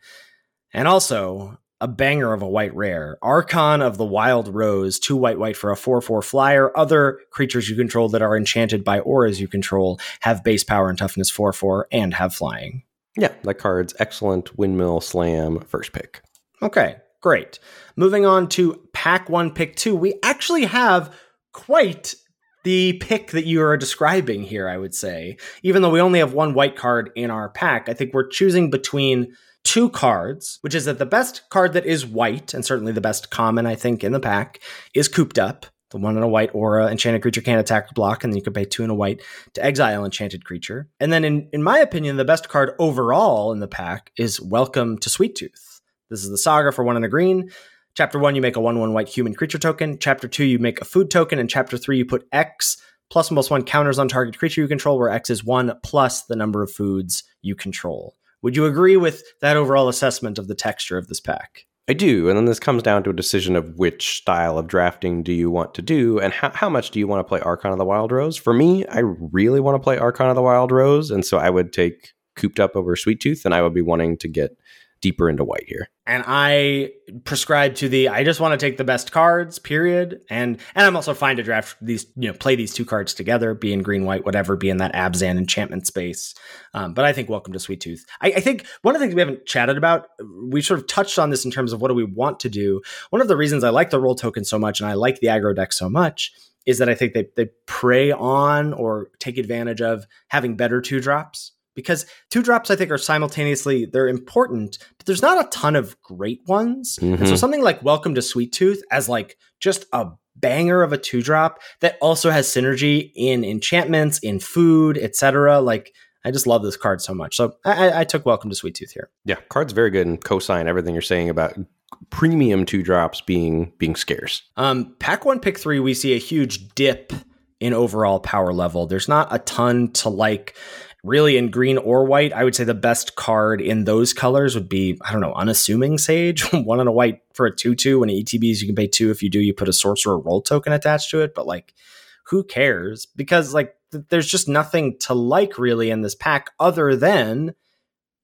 And also, a banger of a white rare. Archon of the Wild Rose, two white white for a 4 4 flyer. Other creatures you control that are enchanted by auras you control have base power and toughness 4 4 and have flying. Yeah, that card's excellent windmill slam first pick. Okay, great. Moving on to pack one, pick two, we actually have quite the pick that you are describing here, I would say. Even though we only have one white card in our pack, I think we're choosing between two cards, which is that the best card that is white, and certainly the best common, I think, in the pack, is cooped up. The one in a white aura, enchanted creature can't attack or block, and then you can pay two in a white to exile enchanted creature. And then, in, in my opinion, the best card overall in the pack is Welcome to Sweettooth. This is the saga for one and a green. Chapter one, you make a one one white human creature token. Chapter two, you make a food token. And chapter three, you put X plus plus one counters on target creature you control, where X is one plus the number of foods you control. Would you agree with that overall assessment of the texture of this pack? I do. And then this comes down to a decision of which style of drafting do you want to do and how, how much do you want to play Archon of the Wild Rose? For me, I really want to play Archon of the Wild Rose. And so I would take Cooped Up over Sweettooth and I would be wanting to get deeper into white here. And I prescribe to the I just want to take the best cards, period. And and I'm also fine to draft these, you know, play these two cards together, be in green, white, whatever, be in that Abzan enchantment space. Um, but I think Welcome to Sweettooth. I, I think one of the things we haven't chatted about, we sort of touched on this in terms of what do we want to do. One of the reasons I like the role token so much and I like the aggro deck so much is that I think they they prey on or take advantage of having better two drops because two drops I think are simultaneously they're important, but there's not a ton of great ones. Mm-hmm. And so mm-hmm. something like Welcome to Sweettooth as like just a banger of a two drop that also has synergy in enchantments, in food, etc. Like I just love this card so much. So I, I took Welcome to Sweettooth here. Yeah, card's very good and co-sign everything you're saying about premium two drops being being scarce. Um, pack one, pick three, we see a huge dip in overall power level. There's not a ton to like really in green or white, I would say the best card in those colors would be, I don't know, unassuming Sage. One on a white for a 2 2. When ETBs, you can pay two. If you do, you put a sorcerer role token attached to it. But like, who cares? Because like, th- there's just nothing to like really in this pack other than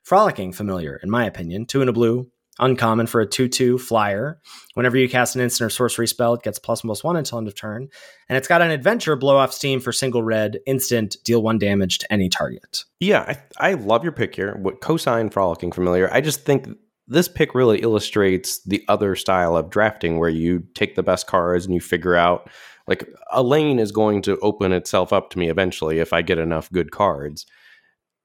frolicking familiar, in my opinion. Two in a blue, uncommon for a 2-2 flyer. Whenever you cast an instant or sorcery spell, it gets plus plus one until end of turn. And it's got an adventure blow off steam for single red, instant, deal one damage to any target. Yeah, I, I love your pick here. What cosine frolicking familiar. I just think this pick really illustrates the other style of drafting where you take the best cards and you figure out like a lane is going to open itself up to me eventually if I get enough good cards.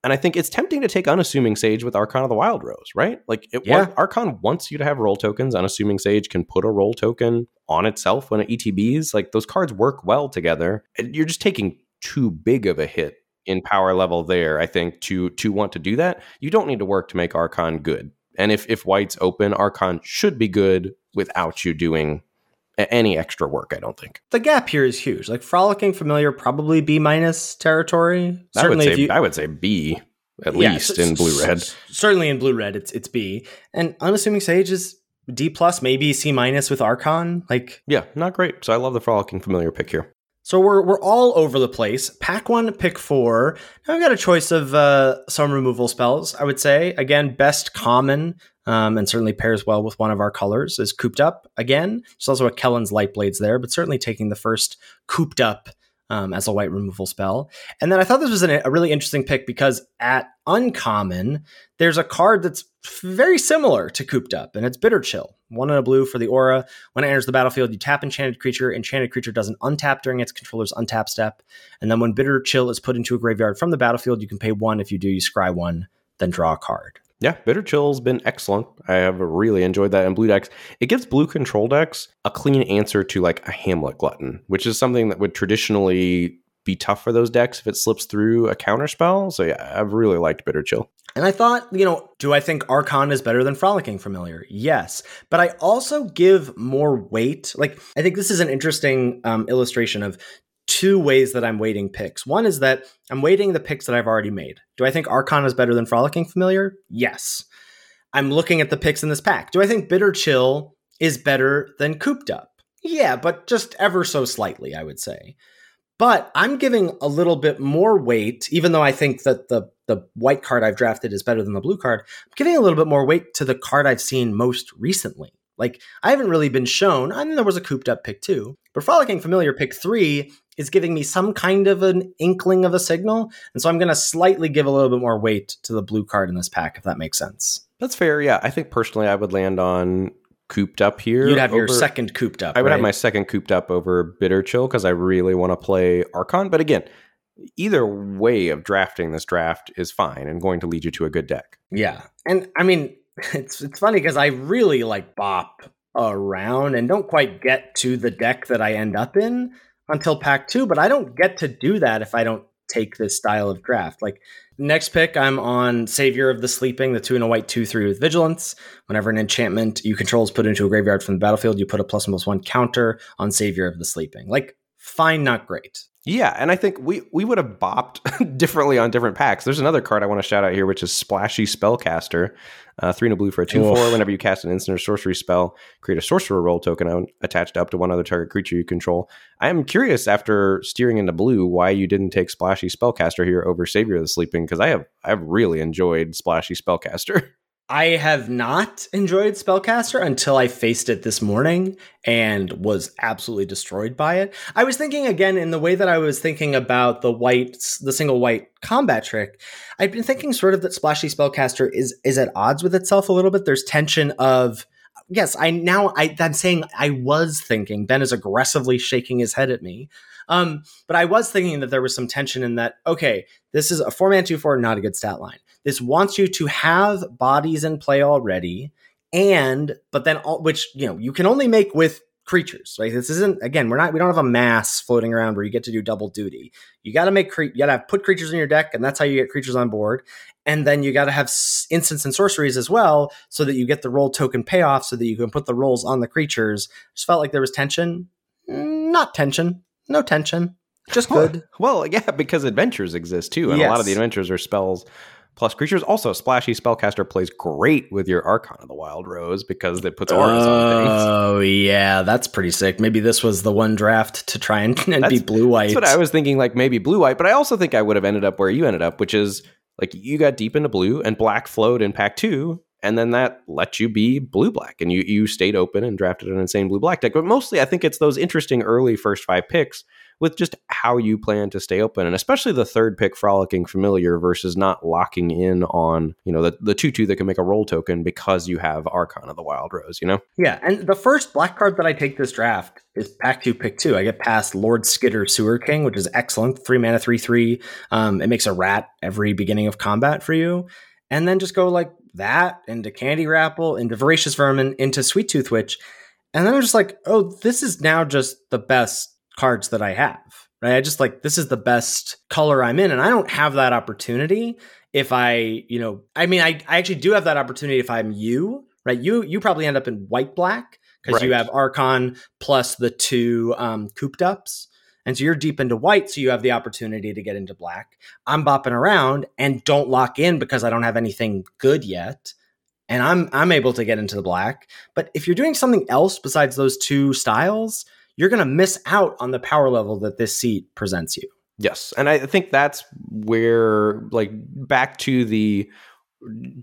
And I think it's tempting to take unassuming Sage with Archon of the Wild Rose, right? Like it yeah. Archon wants you to have role tokens. Unassuming Sage can put a role token on itself when it ETBs. Like those cards work well together. You're just taking too big of a hit in power level there, I think, to to want to do that. You don't need to work to make Archon good. And if if white's open, Archon should be good without you doing any extra work. I don't think the gap here is huge. Like frolicking familiar, probably B minus territory. Certainly, I would say, you, I would say B at yeah, least in blue red. Certainly in blue red, it's it's B. And unassuming sage is D plus, maybe C minus with Archon. Like yeah, not great. So I love the frolicking familiar pick here. So we're we're all over the place. Pack one, pick four. Now I've got a choice of uh, some removal spells. I would say again, best common um, and certainly pairs well with one of our colors, is Cooped Up again. There's also a Kellan's Lightblades there, but certainly taking the first Cooped Up um, as a white removal spell. And then I thought this was an, a really interesting pick because at Uncommon, there's a card that's very similar to Cooped Up, and it's Bitter Chill. One in a blue for the aura. When it enters the battlefield, you tap Enchanted Creature. Enchanted Creature doesn't untap during its controller's untap step. And then when Bitter Chill is put into a graveyard from the battlefield, you can pay one. If you do, you scry one, then draw a card. Yeah, Bitter Chill's been excellent. I have really enjoyed that in blue decks. It gives blue control decks a clean answer to like a Hamlet Glutton, which is something that would traditionally be tough for those decks if it slips through a counter spell. So yeah, I've really liked Bitter Chill. And I thought, you know, do I think Archon is better than Frolicking Familiar? Yes. But I also give more weight. Like, I think this is an interesting um, illustration of two ways that I'm weighting picks. One is that I'm weighting the picks that I've already made. Do I think Archon is better than Frolicking Familiar? Yes. I'm looking at the picks in this pack. Do I think Bitter Chill is better than Cooped Up? Yeah, but just ever so slightly, I would say. But I'm giving a little bit more weight, even though I think that the the white card I've drafted is better than the blue card. I'm giving a little bit more weight to the card I've seen most recently. Like I haven't really been shown. I mean, there was a cooped up pick two, but frolicking familiar pick three is giving me some kind of an inkling of a signal. And so I'm going to slightly give a little bit more weight to the blue card in this pack, if that makes sense. That's fair. Yeah. I think personally I would land on cooped up here. You'd have over, your second cooped up. I would right? have my second cooped up over bitter chill because I really want to play Archon. But again, either way of drafting this draft is fine and going to lead you to a good deck. Yeah. And I mean, it's it's funny because I really like Bop around and don't quite get to the deck that I end up in until pack two, but I don't get to do that if I don't take this style of draft. Like next pick, I'm on Savior of the Sleeping, the two and a white two three with Vigilance. Whenever an enchantment you control is put into a graveyard from the battlefield, you put a plus one plus one counter on Savior of the Sleeping. Like fine, not great. Yeah, and I think we we would have bopped differently on different packs. There's another card I want to shout out here, which is Splashy Spellcaster. Uh, three and a blue for a two four. Whenever you cast an instant or sorcery spell, create a sorcerer role token attached up to one other target creature you control. I am curious after steering into blue why you didn't take Splashy Spellcaster here over Savior of the Sleeping because I have I've really enjoyed Splashy Spellcaster. I have not enjoyed Spellcaster until I faced it this morning and was absolutely destroyed by it. I was thinking again in the way that I was thinking about the white, the single white combat trick. I've been thinking sort of that Splashy Spellcaster is is at odds with itself a little bit. There's tension of yes, I now I, I'm saying I was thinking. Ben is aggressively shaking his head at me. Um, but I was thinking that there was some tension in that. Okay, this is a four man two four, not a good stat line. This wants you to have bodies in play already, and but then all which you know you can only make with creatures. Right? This isn't again. We're not. We don't have a mass floating around where you get to do double duty. You got to make cre- you got to put creatures in your deck, and that's how you get creatures on board. And then you got to have s- instants and sorceries as well, so that you get the role token payoff, so that you can put the roles on the creatures. Just felt like there was tension. Mm, not tension. No tension. Just good. Well, yeah, because adventures exist too, and yes. a lot of the adventures are spells plus creatures. Also, Splashy Spellcaster plays great with your Archon of the Wild Rose because it puts auras oh, on things. Oh, yeah, that's pretty sick. Maybe this was the one draft to try and, and be blue white. That's what I was thinking, like maybe blue white, but I also think I would have ended up where you ended up, which is like you got deep into blue and black flowed in pack two. And then that let you be blue black, and you you stayed open and drafted an insane blue black deck. But mostly, I think it's those interesting early first five picks with just how you plan to stay open and especially the third pick frolicking familiar versus not locking in on you know the, the 2-2 that can make a role token because you have archon of the wild rose you know? Yeah and the first black card that i take this draft is pack 2 pick 2 i get past lord skitter sewer king which is excellent 3 mana 3 3 um, it makes a rat every beginning of combat for you. And then just go like that into candy grapple into voracious vermin into sweettooth witch. And then i'm just like oh this is now just the best cards that I have. Right. I just like this is the best color I'm in. And I don't have that opportunity if I, you know, I mean I, I actually do have that opportunity if I'm you, right? You you probably end up in white black because right. you have Archon plus the two um cooped ups. And so you're deep into white, so you have the opportunity to get into black. I'm bopping around and don't lock in because I don't have anything good yet. And I'm I'm able to get into the black. But if you're doing something else besides those two styles, you're going to miss out on the power level that this seat presents you. Yes. And I think that's where, like, back to the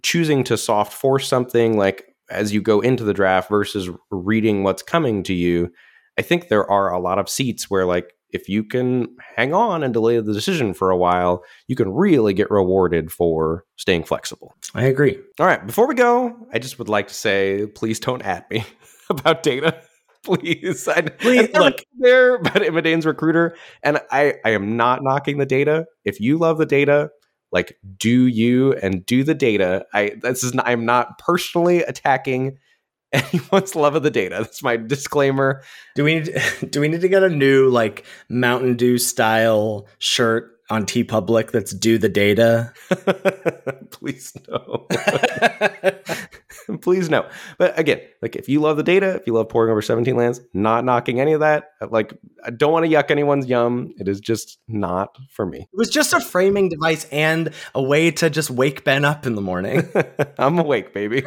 choosing to soft force something, like, as you go into the draft versus reading what's coming to you. I think there are a lot of seats where, like, if you can hang on and delay the decision for a while, you can really get rewarded for staying flexible. I agree. All right. Before we go, I just would like to say please don't at me about data please. I, please look there, but Imodane's recruiter, and I, I am not knocking the data. If you love the data, like do you and do the data. I this is not, I'm not personally attacking anyone's love of the data. That's my disclaimer. Do we need, do we need to get a new like Mountain Dew style shirt on TeePublic that's do the data? Please no. Please no. But again, like if you love the data, if you love pouring over 17Lands, not knocking any of that. Like I don't want to yuck anyone's yum. It is just not for me. It was just a framing device and a way to just wake Ben up in the morning. I'm awake, baby.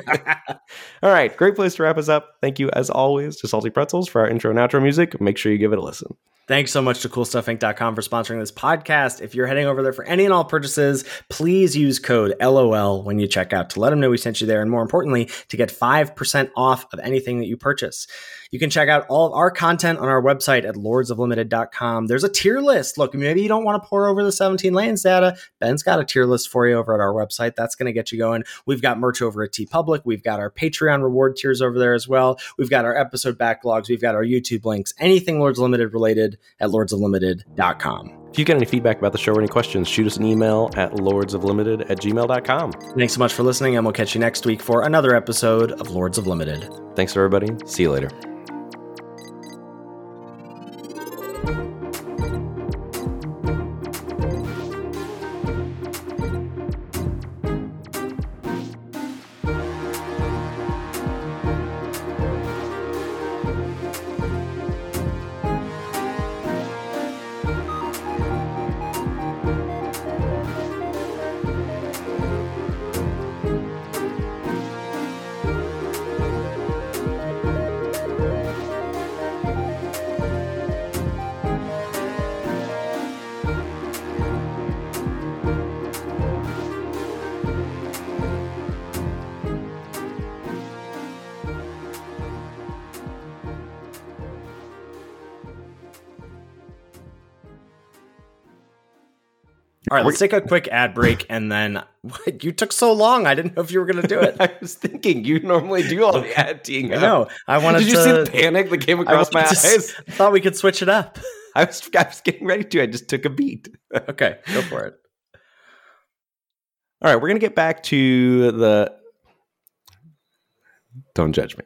All right, great place to wrap us up. Thank you as always to Salty Pretzels for our intro and outro music. Make sure you give it a listen. Thanks so much to CoolStuffInc.com for sponsoring this podcast. If you're heading over there for any and all purchases, please use code LOL when you check out to let them know we sent you there. And more importantly, to get 5% off of anything that you purchase. You can check out all of our content on our website at lordsoflimited.com. There's a tier list. Look, maybe you don't want to pour over the 17Lands data. Ben's got a tier list for you over at our website. That's going to get you going. We've got merch over at TeePublic. We've got our Patreon reward tiers over there as well. We've got our episode backlogs. We've got our YouTube links. Anything Lords Limited related at lordsoflimited.com. If you get any feedback about the show or any questions, shoot us an email at lordsoflimited at gmail.com. Thanks so much for listening, and we'll catch you next week for another episode of Lords of Limited. Thanks, everybody. See you later. Take a quick ad break and then what, you took so long. I didn't know if you were going to do it. I was thinking you normally do all the ad teeing. I know. I wanted Did you to, see the panic that came across my eyes? I thought we could switch it up. I was, I was getting ready to. I just took a beat. okay, go for it. All right, we're going to get back to the. Don't judge me.